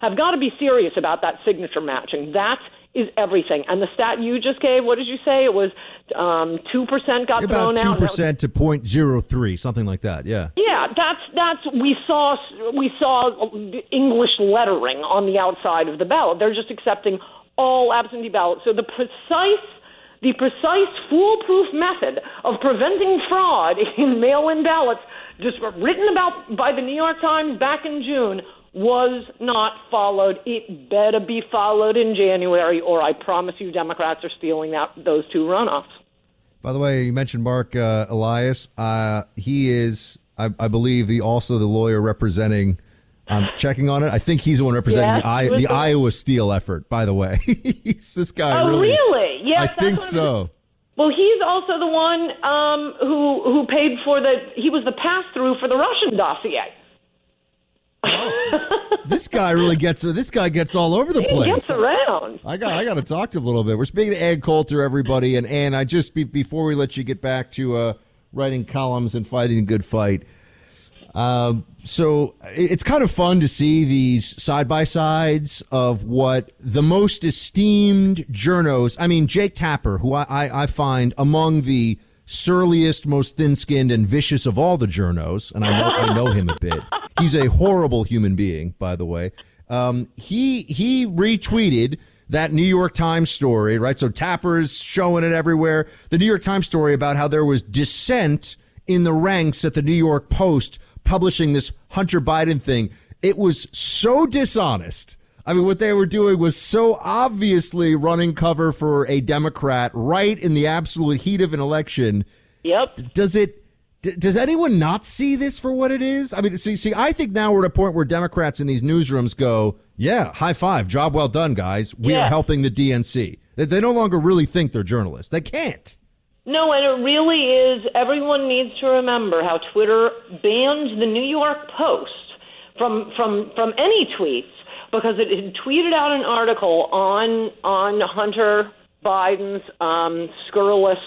have got to be serious about that signature matching. That's is everything. And the stat you just gave, what did you say? It was um, two percent got about thrown out. About two percent to point zero three, something like that. Yeah. Yeah, that's that's we saw we saw English lettering on the outside of the ballot. They're just accepting all absentee ballots. So the precise the precise foolproof method of preventing fraud in mail-in ballots, just written about by the New York Times back in June, was not followed. It better be followed in January, or I promise you, Democrats are stealing that those two runoffs. By the way, you mentioned Mark uh, Elias. Uh, he is, I, I, believe, the also the lawyer representing. I'm checking on it. I think he's the one representing the, I, the, Iowa Steal effort. By the way, he's this guy. Oh, really? really? Yes, I think so. Well, he's also the one um, who who paid for the. He was the pass through for the Russian dossier. this guy really gets this guy gets all over the he place. Gets around. I got I got to talk to him a little bit. We're speaking to Ann Coulter, everybody, and Ann, I just be, before we let you get back to uh, writing columns and fighting a good fight. Um, so it's kind of fun to see these side by sides of what the most esteemed journos. I mean, Jake Tapper, who I, I, I find among the surliest, most thin skinned, and vicious of all the journos, and I know I know him a bit. He's a horrible human being, by the way. Um, he he retweeted that New York Times story, right? So Tapper's showing it everywhere. The New York Times story about how there was dissent in the ranks at the New York Post publishing this Hunter Biden thing. It was so dishonest. I mean, what they were doing was so obviously running cover for a Democrat right in the absolute heat of an election. Yep. Does it D- does anyone not see this for what it is? I mean, see, see, I think now we're at a point where Democrats in these newsrooms go, "Yeah, high five, job well done, guys. We yeah. are helping the DNC." They, they no longer really think they're journalists. They can't. No, and it really is. Everyone needs to remember how Twitter banned the New York Post from from from any tweets because it had tweeted out an article on on Hunter Biden's um, scurrilous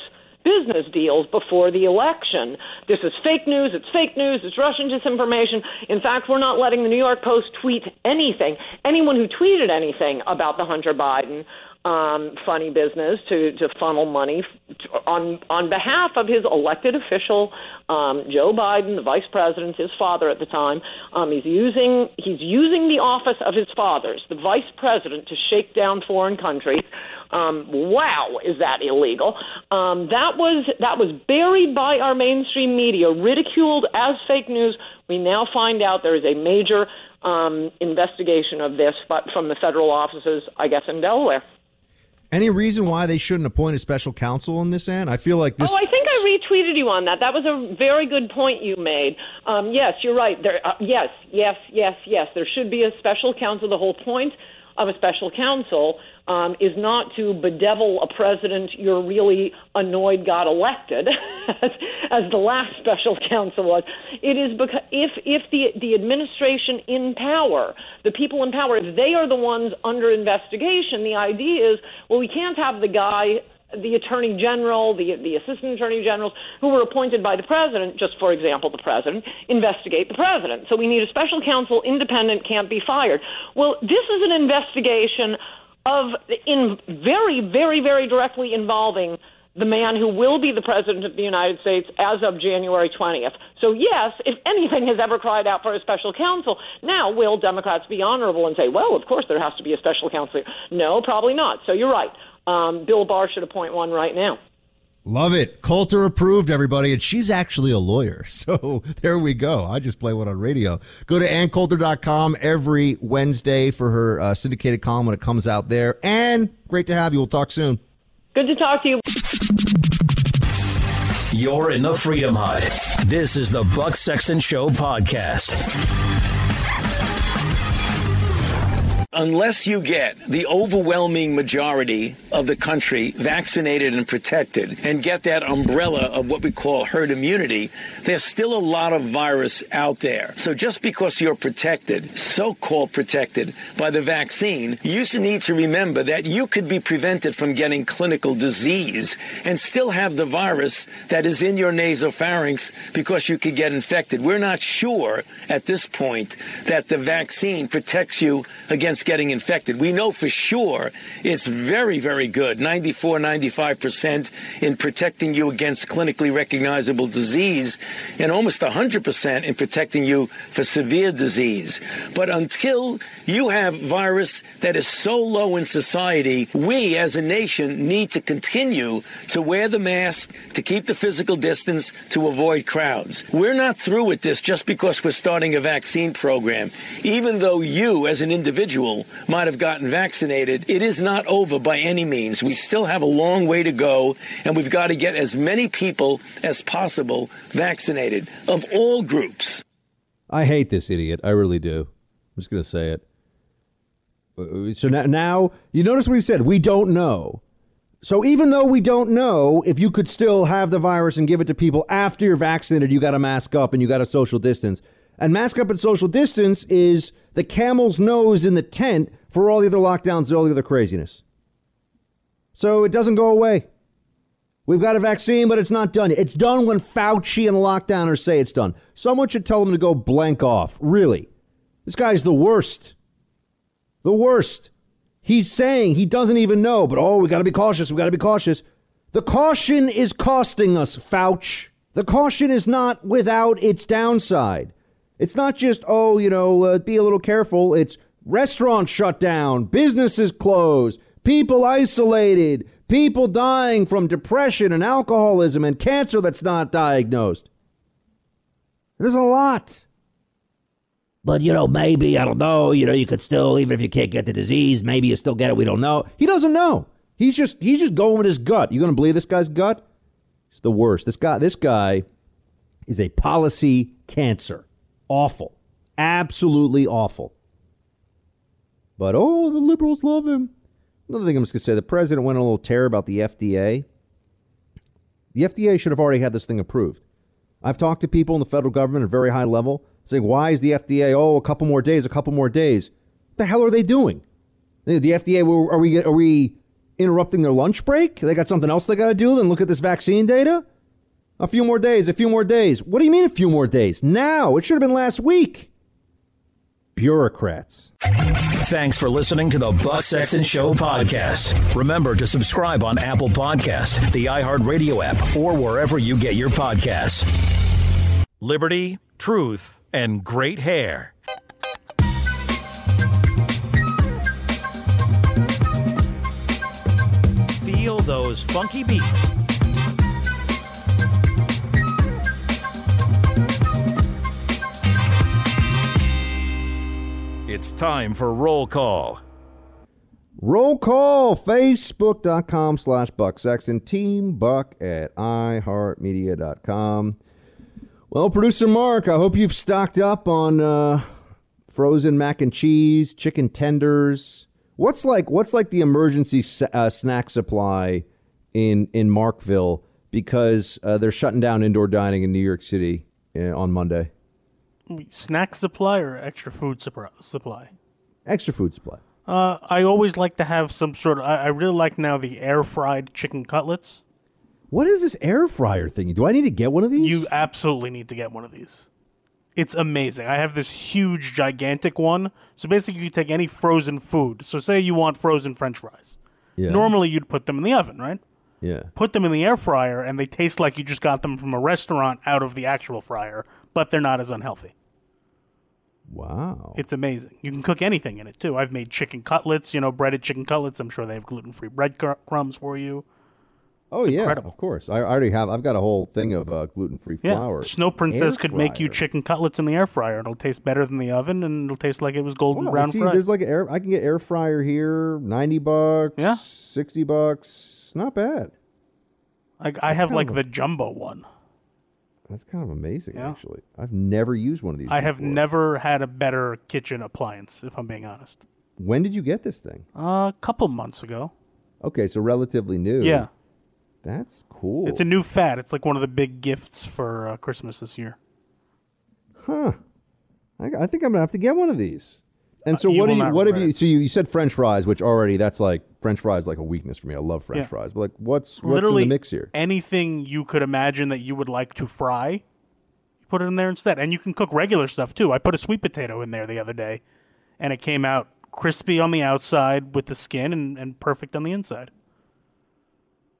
business deals before the election. This is fake news. It's fake news. It's Russian disinformation. In fact, we're not letting the New York Post tweet anything. Anyone who tweeted anything about the Hunter Biden um, funny business to, to funnel money on on behalf of his elected official, um, Joe Biden, the vice president, his father at the time. Um, he's using he's using the office of his fathers, the vice president, to shake down foreign countries. Um, wow, is that illegal? Um, that was that was buried by our mainstream media, ridiculed as fake news. We now find out there is a major um, investigation of this, but from the federal offices, I guess, in Delaware. Any reason why they shouldn't appoint a special counsel in this end? I feel like this. Oh, I think I retweeted you on that. That was a very good point you made. Um, yes, you're right. There, uh, yes, yes, yes, yes. There should be a special counsel. The whole point of a special counsel um, is not to bedevil a president you're really annoyed got elected, as, as the last special counsel was. It is because if if the the administration in power, the people in power, if they are the ones under investigation, the idea is well, we can't have the guy the attorney general, the the assistant attorney generals who were appointed by the president, just for example, the president, investigate the president. So we need a special counsel, independent, can't be fired. Well, this is an investigation of in very, very, very directly involving the man who will be the president of the United States as of January 20th. So, yes, if anything has ever cried out for a special counsel, now will Democrats be honorable and say, well, of course there has to be a special counsel? No, probably not. So, you're right. um, Bill Barr should appoint one right now. Love it. Coulter approved, everybody. And she's actually a lawyer. So there we go. I just play one on radio. Go to AnnCoulter.com every Wednesday for her uh, syndicated column when it comes out there. And great to have you. We'll talk soon. Good to talk to you. You're in the Freedom Hut. This is the Buck Sexton Show podcast. Unless you get the overwhelming majority of the country vaccinated and protected and get that umbrella of what we call herd immunity, there's still a lot of virus out there. So just because you're protected, so-called protected by the vaccine, you need to remember that you could be prevented from getting clinical disease and still have the virus that is in your nasopharynx because you could get infected. We're not sure at this point that the vaccine protects you against getting infected. We know for sure it's very, very good, 94, 95% in protecting you against clinically recognizable disease and almost 100% in protecting you for severe disease. But until you have virus that is so low in society, we as a nation need to continue to wear the mask, to keep the physical distance, to avoid crowds. We're not through with this just because we're starting a vaccine program. Even though you as an individual might have gotten vaccinated, it is not over by any means. We still have a long way to go, and we've got to get as many people as possible vaccinated of all groups. I hate this idiot. I really do. I'm just going to say it. So now, now, you notice what he said. We don't know. So even though we don't know if you could still have the virus and give it to people after you're vaccinated, you got to mask up and you got to social distance. And mask up and social distance is the camel's nose in the tent for all the other lockdowns, all the other craziness. So it doesn't go away. We've got a vaccine, but it's not done yet. It's done when Fauci and lockdowners say it's done. Someone should tell them to go blank off. Really. This guy's the worst. The worst. He's saying he doesn't even know, but oh, we got to be cautious. We got to be cautious. The caution is costing us, Fauci. The caution is not without its downside. It's not just, oh, you know, uh, be a little careful. It's restaurants shut down, businesses closed, people isolated, people dying from depression and alcoholism and cancer that's not diagnosed. There's a lot. But, you know, maybe, I don't know, you know, you could still, even if you can't get the disease, maybe you still get it. We don't know. He doesn't know. He's just he's just going with his gut. You gonna believe this guy's gut? It's the worst. This guy this guy is a policy cancer. Awful. Absolutely awful. But oh, the liberals love him. Another thing I'm just gonna say, the president went a little tear about the FDA. The FDA should have already had this thing approved. I've talked to people in the federal government at a very high level saying, why is the FDA, oh, a couple more days, a couple more days? What the hell are they doing? The FDA, are we, are we interrupting their lunch break? They got something else they got to do than look at this vaccine data? A few more days, a few more days. What do you mean a few more days? Now. It should have been last week. Bureaucrats. Thanks for listening to the Buck Sexton Show podcast. Remember to subscribe on Apple Podcast, the iHeartRadio app, or wherever you get your podcasts. Liberty, truth, and great hair. Feel those funky beats. It's time for roll call. Roll call, facebook.com slash Buck Sexton, Team Buck at iHeartMedia.com. Well, producer Mark, I hope you've stocked up on uh, frozen mac and cheese, chicken tenders. What's like what's like the emergency uh, snack supply in in Markville because uh, they're shutting down indoor dining in New York City uh, on Monday. Snack supply or extra food supply? Extra food supply. Uh, I always like to have some sort of. I, I really like now the air fried chicken cutlets. What is this air fryer thing? Do I need to get one of these? You absolutely need to get one of these. It's amazing. I have this huge, gigantic one. So basically, you take any frozen food. So say you want frozen French fries. Yeah. Normally, you'd put them in the oven, right? Yeah. Put them in the air fryer, and they taste like you just got them from a restaurant out of the actual fryer, but they're not as unhealthy. Wow. It's amazing. You can cook anything in it too. I've made chicken cutlets, you know, breaded chicken cutlets. I'm sure they have gluten free breadcrumbs for you. Oh yeah, of course. I already have. I've got a whole thing of uh, gluten free Yeah. flour. Snow Princess Air could make you chicken cutlets in the air fryer. It'll taste better than the oven and it'll taste like it was golden Well, brown see, fried. there's like an air. I can get air fryer here, ninety bucks. Yeah, sixty bucks. It's not bad. Like I have like a- the jumbo one. That's kind of amazing, Yeah. actually. I've never used one of these. I have never had a better kitchen appliance, if I'm being honest. When did you get this thing? Uh, a couple months ago. Okay, so relatively new. Yeah. That's cool. It's a new fad. It's like one of the big gifts for uh, Christmas this year. Huh. I, I think I'm gonna have to get one of these. And Uh, so you what do you what have you so you, you said French fries, which already that's like French fries like a weakness for me. I love French Yeah. fries. But like what's what's Literally in the mix here? anything you could imagine that you would like to fry, you put it in there instead. And you can cook regular stuff too. I put a sweet potato in there the other day, and it came out crispy on the outside with the skin and, and perfect on the inside.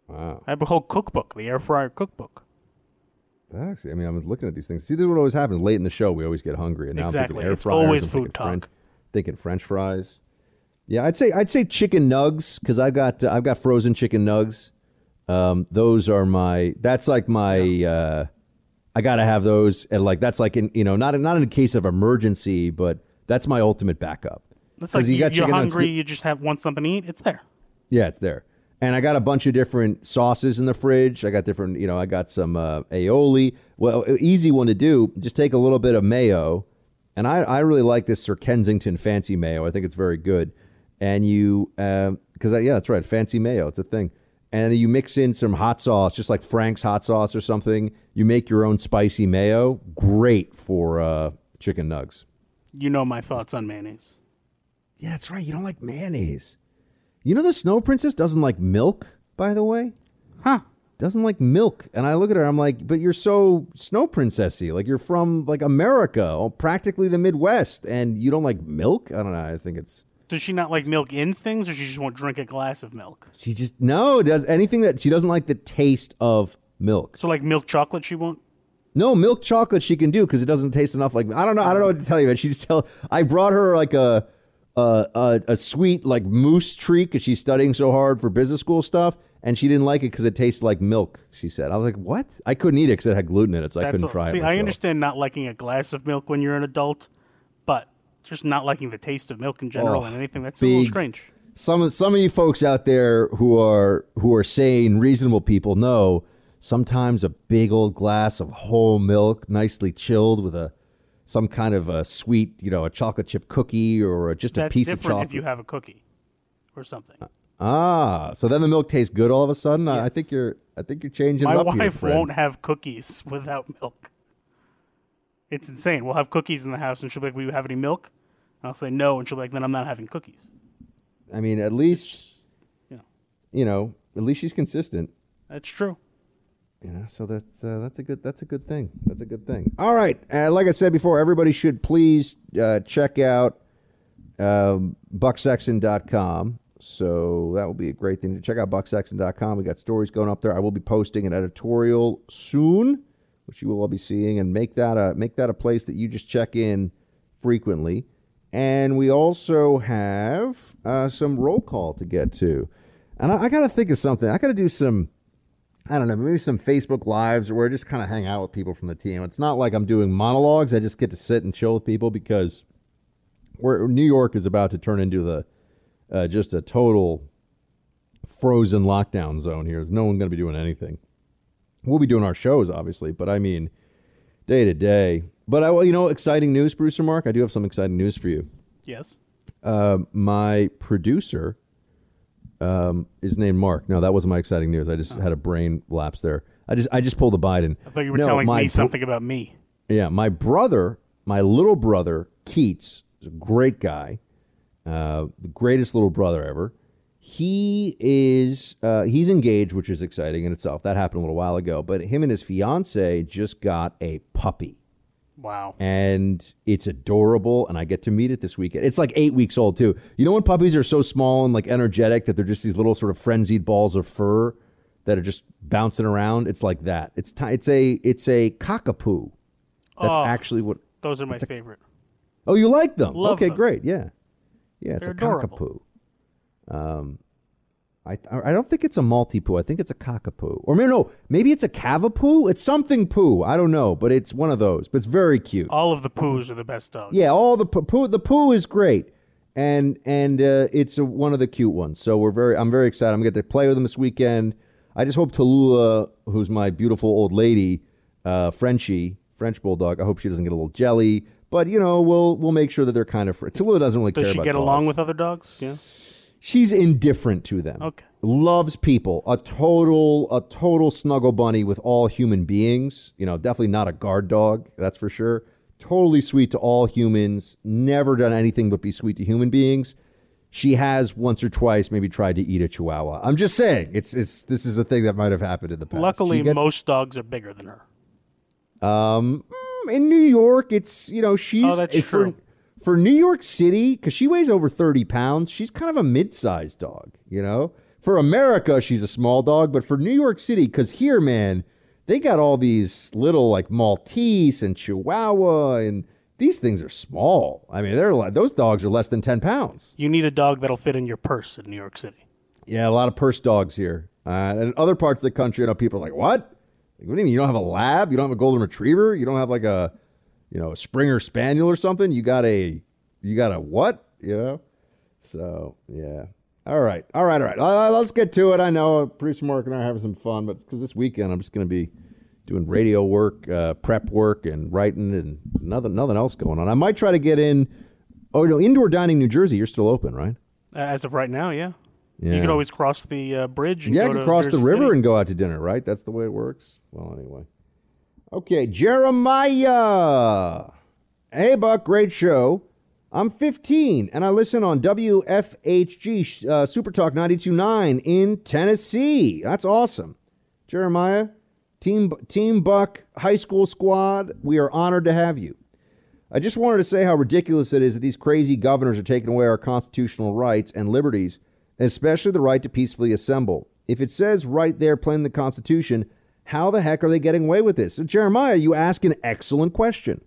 Wow. I have a whole cookbook, the air fryer cookbook. Actually, I mean, I'm looking at these things. See, this is what always happens. Late in the show, we always get hungry, and now Exactly. I'm thinking air It's fryers. always I'm food thinking talk. French, thinking French fries. Yeah, I'd say I'd say chicken nugs because I got uh, I've got frozen chicken nugs. Um, those are my. That's like my. Uh, I gotta have those, and like that's like in you know not not in a case of emergency, but that's my ultimate backup. 'Cause like you, got you're hungry, you just have want something to eat. It's there. Yeah, it's there. And I got a bunch of different sauces in the fridge. I got different, you know, I got some uh, aioli. Well, easy one to do. Just take a little bit of mayo, and I, I really like this Sir Kensington fancy mayo. I think it's very good. And you, because yeah, that's right, fancy mayo. It's a thing. And you mix in some hot sauce, just like Frank's hot sauce or something. You make your own spicy mayo. Great for uh, chicken nugs. You know my thoughts on mayonnaise. Yeah, that's right. You don't like mayonnaise. You know the Snow Princess doesn't like milk, by the way? Huh. Doesn't like milk. And I look at her, I'm like, but you're so Snow Princessy. Like you're from like America, practically the Midwest, and you don't like milk? I don't know. I think it's Does she not like milk in things, or she just won't drink a glass of milk? she just no, does anything that she doesn't like the taste of milk. So like milk chocolate, she won't. No milk chocolate she can do because it doesn't taste enough like I don't know I don't know what to tell you. But she just tell I brought her like a a a, a sweet like mousse treat because she's studying so hard for business school stuff, and she didn't like it because it tastes like milk. She said I was like what? I couldn't eat it because it had gluten in it, so I couldn't a- try See, it. Myself. I understand not liking a glass of milk when you're an adult, just not liking the taste of milk in general Oh, and anything that's a little strange. Some of some of you folks out there who are who are sane, reasonable people know sometimes a big old glass of whole milk, nicely chilled with a some kind of a sweet, you know, a chocolate chip cookie or a, just a That's piece of different chocolate. if you have a cookie or something. Ah, so then the milk tastes good all of a sudden. I I think you're, I think you're changing My here, wife friend. won't have cookies without milk. It's insane. We'll have cookies in the house, and she'll be like, "Will you have any milk?" And I'll say no, and she'll be like, "Then I'm not having cookies." I mean, at least, you know. you know, at least she's consistent. That's true. You know, so that's uh, that's a good that's a good thing. That's a good thing. All right, uh, like I said before, everybody should please uh, check out um, bucksexton.com. So that will be a great thing to check out bucksexton.com. We got stories going up there. I will be posting an editorial soon, which you will all be seeing, and make that a make that a place that you just check in frequently. And we also have uh, some roll call to get to, and I, I got to think of something. I got to do some. I don't know, maybe some Facebook lives where I just kind of hang out with people from the team. It's not like I'm doing monologues. I just get to sit and chill with people because we're, New York is about to turn into the uh, just a total frozen lockdown zone here. There's no one going to be doing anything. We'll be doing our shows, obviously, but I mean, day to day. But I, well, you know, exciting news, Brewster Mark. I do have some exciting news for you. Yes. Uh, my producer um, is named Mark. No, that wasn't my exciting news. I just had a brain lapse there. I just I just pulled a Biden. I thought you were No, telling me bro- something about me. Yeah, my brother, my little brother Keats, is a great guy, uh, the greatest little brother ever. He is uh, he's engaged, which is exciting in itself. That happened a little while ago. But him and his fiance just got a puppy Wow. and it's adorable and i get to meet it this weekend it's like eight weeks old too you know when puppies are so small and like energetic that they're just these little sort of frenzied balls of fur that are just bouncing around it's like that it's ti it's a it's a cockapoo that's Oh, actually what Those are my a- favorite. Oh, you like them? Love okay, them. great. Yeah, yeah. It's They're a adorable. cockapoo. Um, I I don't think it's a maltipoo. I think it's a cockapoo. Or maybe no, maybe it's a cavapoo. It's something poo. I don't know, but it's one of those. But it's very cute. All of the poos are the best dogs. Yeah, all the poo. poo the poo is great, and and uh, it's a, one of the cute ones. So we're very. I'm very excited. I'm going to get to play with them this weekend. I just hope Tallulah, who's my beautiful old lady, uh, Frenchie, French bulldog. I hope she doesn't get a little jelly. But you know, we'll we'll make sure that they're kind of. Fr- Tallulah doesn't really Does care she about get along with other dogs? Yeah. She's indifferent to them. Okay. Loves people. A total a total snuggle bunny with all human beings. You know, definitely not a guard dog, that's for sure. Totally sweet to all humans. Never done anything but be sweet to human beings. She has once or twice maybe tried to eat a chihuahua. I'm just saying, it's it's this is a thing that might have happened in the past. Luckily, gets- most dogs are bigger than her. um, mm, in New York, it's you know she's Oh, that's true. For New York City because she weighs over thirty pounds. She's kind of a mid-sized dog. You know, for America, she's a small dog, but for New York City, because here, man, they got all these little like Maltese and Chihuahua, and these things are small. I mean, they're like those dogs are less than ten pounds. You need a dog that'll fit in your purse in New York City. Yeah, a lot of purse dogs here. Uh, and in other parts of the country, you know people are like, "What? Like, what do you mean? You don't have a lab? You don't have a golden retriever? You don't have like a, you know, a Springer Spaniel or something? You got a, you got a what? You know? So yeah. All right, all right, all right. Uh, let's get to it. I know producer Mark and I are having some fun, but because this weekend I'm just going to be doing radio work, uh, prep work, and writing, and nothing, nothing else going on. I might try to get in. Oh no, indoor dining New Jersey. You're still open, right? Uh, As of right now, yeah. Yeah. You could always cross the uh, bridge and Yeah, to can cross the river City. and go out to dinner, right? That's the way it works. Well, anyway. Okay, Jeremiah. Hey, Buck, great show. I'm 15 and I listen on WFHG uh, Super Talk 92.9 in Tennessee. That's awesome. Jeremiah, Team Team Buck High School Squad, we are honored to have you. I just wanted to say how ridiculous it is that these crazy governors are taking away our constitutional rights and liberties, especially the right to peacefully assemble. If it says right there, plain in the Constitution, how the heck are they getting away with this? So, Jeremiah, you ask an excellent question.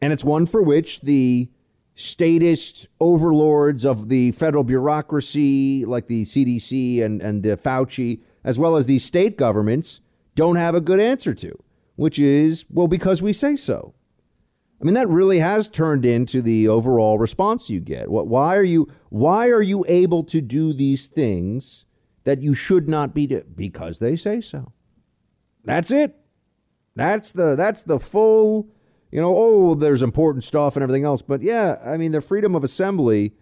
And it's one for which the statist overlords of the federal bureaucracy, like the CDC and, and uh, Fauci, as well as the state governments, don't have a good answer to, which is, well, because we say so. I mean, that really has turned into the overall response you get. What, why are you why are you able to do these things that you should not be? Because they say so. That's it. That's the that's the full, you know, oh, there's important stuff and everything else. But yeah, I mean, the freedom of assembly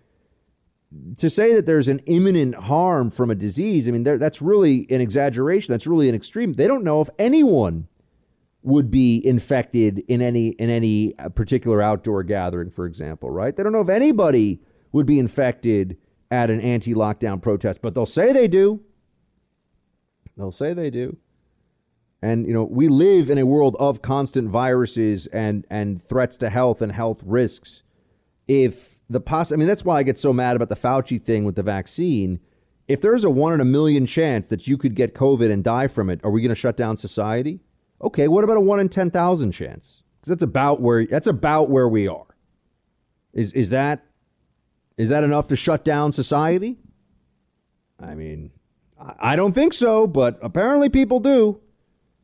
to say that there's an imminent harm from a disease, I mean, that's really an exaggeration. That's really an extreme. They don't know if anyone would be infected in any in any uh, particular outdoor gathering, for example, right? They don't know if anybody would be infected at an anti-lockdown protest, but they'll say they do. They'll say they do. And you know, we live in a world of constant viruses and and threats to health and health risks. If the poss I mean that's why I get so mad about the Fauci thing with the vaccine. If there's a 1 in a million chance that you could get COVID and die from it, are we going to shut down society? Okay, what about a 1 in 10,000 chance? Cuz that's about where that's about where we are. Is is that is that enough to shut down society? I mean, I don't think so, but apparently people do.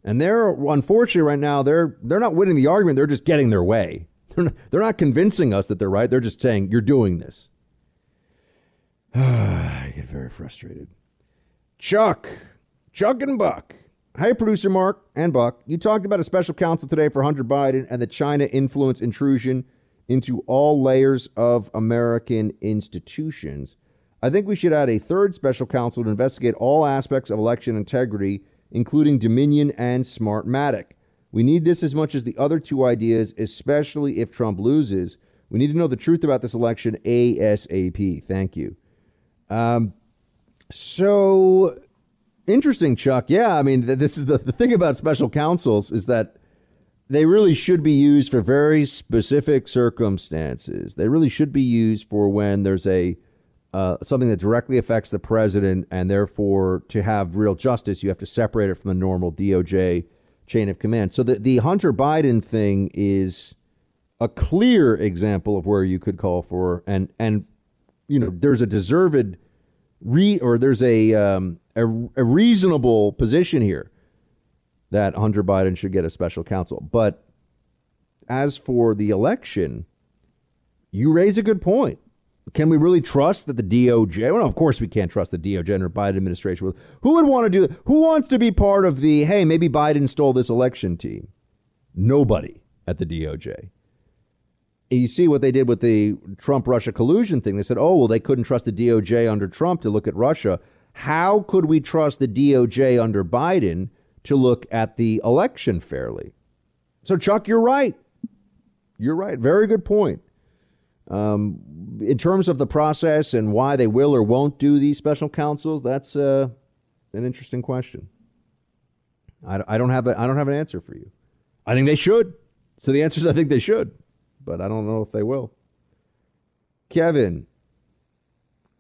And they're unfortunately right now they're they're not winning the argument, they're just getting their way. They're not, they're not convincing us that they're right. They're just saying you're doing this. I get very frustrated. Chuck, Chuck and Buck. Hey, producer Mark and Buck. You talked about a special counsel today for Hunter Biden and the China influence intrusion into all layers of American institutions. I think we should add a third special counsel to investigate all aspects of election integrity, including Dominion and Smartmatic. We need this as much as the other two ideas, especially if Trump loses. We need to know the truth about this election ASAP. Thank you. Um, so interesting, Chuck. Yeah, I mean, this is the, the thing about special counsels is that they really should be used for very specific circumstances. They really should be used for when there's a uh, something that directly affects the president, and therefore, to have real justice, you have to separate it from the normal DOJ chain of command. So the the Hunter Biden thing is a clear example of where you could call for and and you know there's a deserved re or there's a um, a, a reasonable position here that Hunter Biden should get a special counsel. But as for the election, you raise a good point. Can we really trust that the DOJ? Well, of course we can't trust the DOJ the Biden administration. Who would want to do that? Who wants to be part of the, hey, maybe Biden stole this election team? Nobody at the DOJ. You see what they did with the Trump Russia collusion thing. They said, oh, well, they couldn't trust the DOJ under Trump to look at Russia. How could we trust the DOJ under Biden to look at the election fairly? So, Chuck, you're right. You're right. Very good point. Um, in terms of the process and why they will or won't do these special counsels, that's uh, an interesting question. I, I don't have a, I don't have an answer for you. I think they should. So the answer is I think they should, but I don't know if they will. Kevin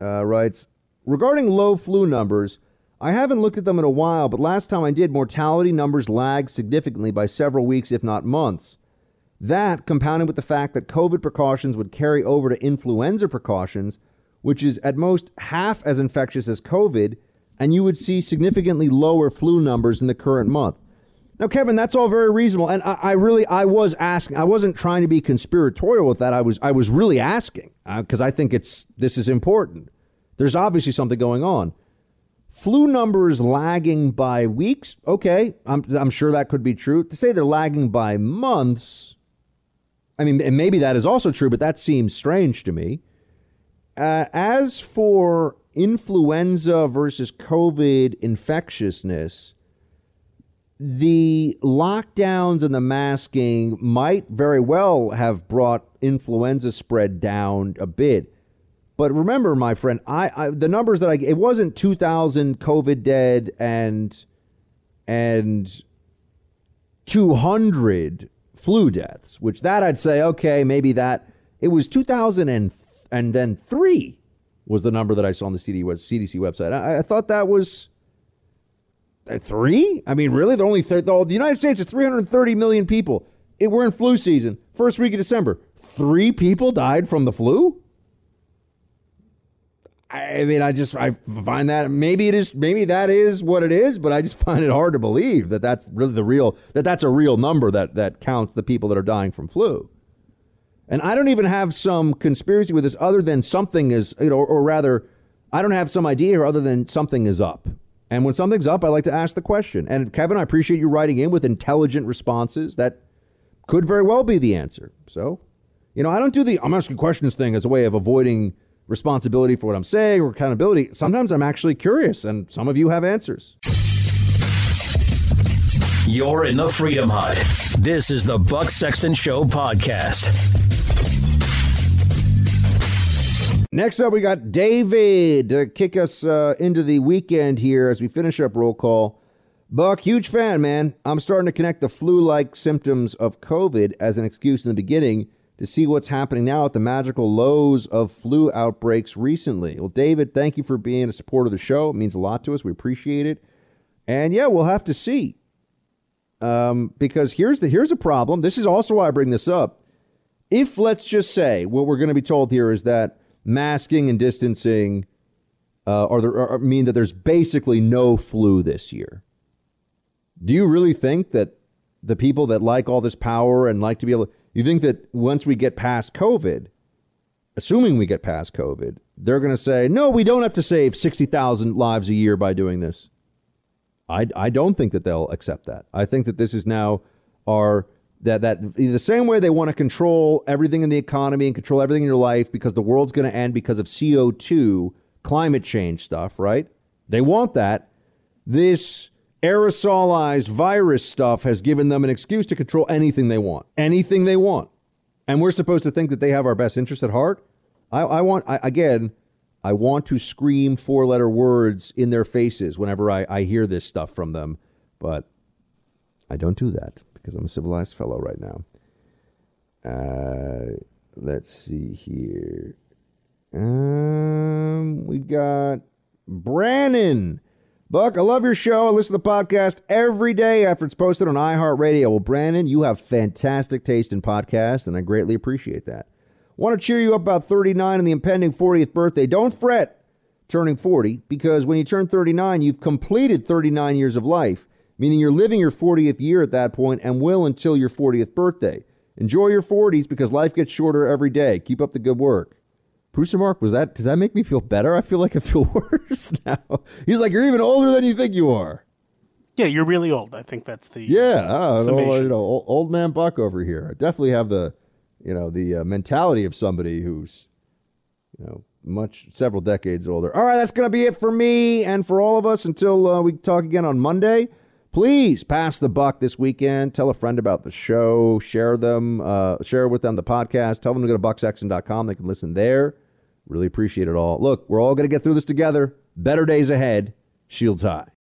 uh, writes regarding low flu numbers. I haven't looked at them in a while, but last time I did, mortality numbers lagged significantly by several weeks, if not months. That, compounded with the fact that COVID precautions would carry over to influenza precautions, which is at most half as infectious as COVID, and you would see significantly lower flu numbers in the current month. Now, Kevin, that's all very reasonable, and I, I really, I was asking. I wasn't trying to be conspiratorial with that. I was, I was really asking because uh, I think it's this is important. There's obviously something going on. Flu numbers lagging by weeks. Okay, I'm, I'm sure that could be true. To say they're lagging by months I mean, and maybe that is also true, but that seems strange to me. Uh, as for influenza versus COVID infectiousness, the lockdowns and the masking might very well have brought influenza spread down a bit. But remember, my friend, I, I the numbers that I it wasn't 2,000 COVID dead and and 200 flu deaths, which that I'd say, okay, maybe that it was 2000 and, and then three was the number that I saw on the CDC website. I, I thought that was uh, three. I mean, really, the only th- the United States is 330 million people. It, we're in flu season, first week of December. Three people died from the flu. I mean, I just I find that maybe it is maybe that is what it is, but I just find it hard to believe that that's really the real that that's a real number that that counts the people that are dying from flu. And I don't even have some conspiracy with this other than something is you know, or, or rather, I don't have some idea other than something is up. And when something's up, I like to ask the question. And Kevin, I appreciate you writing in with intelligent responses. That could very well be the answer. So, you know, I don't do the I'm asking questions thing as a way of avoiding responsibility for what I'm saying or accountability. Sometimes I'm actually curious, and some of you have answers. You're in the Freedom Hut. This is the Buck Sexton Show podcast. Next up, we got David to kick us uh, into the weekend here as we finish up roll call. Buck, huge fan, man. I'm starting to connect the flu like symptoms of COVID as an excuse in the beginning to see what's happening now at the magical lows of flu outbreaks recently. Well, David, thank you for being a supporter of the show. It means a lot to us. We appreciate it. And yeah, we'll have to see. Um, because here's the here's a problem. This is also why I bring this up. If let's just say what we're going to be told here is that masking and distancing uh, are there are, mean that there's basically no flu this year. Do you really think that the people that like all this power and like to be able to you think that once we get past COVID, assuming we get past COVID, they're going to say, no, we don't have to save 60,000 lives a year by doing this. I, I don't think that they'll accept that. I think that this is now our that that the same way they want to control everything in the economy and control everything in your life because the world's going to end because of CO2 climate change stuff, right? They want that. This aerosolized virus stuff has given them an excuse to control anything they want, anything they want. And we're supposed to think that they have our best interest at heart. I, I want, I, again, I want to scream four letter words in their faces whenever I, I hear this stuff from them, but I don't do that because I'm a civilized fellow right now. Uh, let's see here. Um, we got Brandon Buck, I love your show. I listen to the podcast every day after it's posted on iHeartRadio. Well, Brandon, you have fantastic taste in podcasts, and I greatly appreciate that. Want to cheer you up about 39 and the impending 40th birthday. Don't fret turning 40 because when you turn 39, you've completed 39 years of life, meaning you're living your 40th year at that point and will until your 40th birthday. Enjoy your 40s because life gets shorter every day. Keep up the good work. Producer Mark, was that does that make me feel better? I feel like I feel worse now. He's like, you're even older than you think you are. Yeah, you're really old. I think that's the Yeah, oh, summation. old, you know, old, old man Buck over here. I definitely have the, you know, the uh, mentality of somebody who's, you know, much several decades older. All right, that's gonna be it for me and for all of us until uh, we talk again on Monday. Please pass the buck this weekend. Tell a friend about the show. Share them. Uh, share with them the podcast. Tell them to go to bucksexton.com. They can listen there. Really appreciate it all. Look, we're all going to get through this together. Better days ahead. Shields high.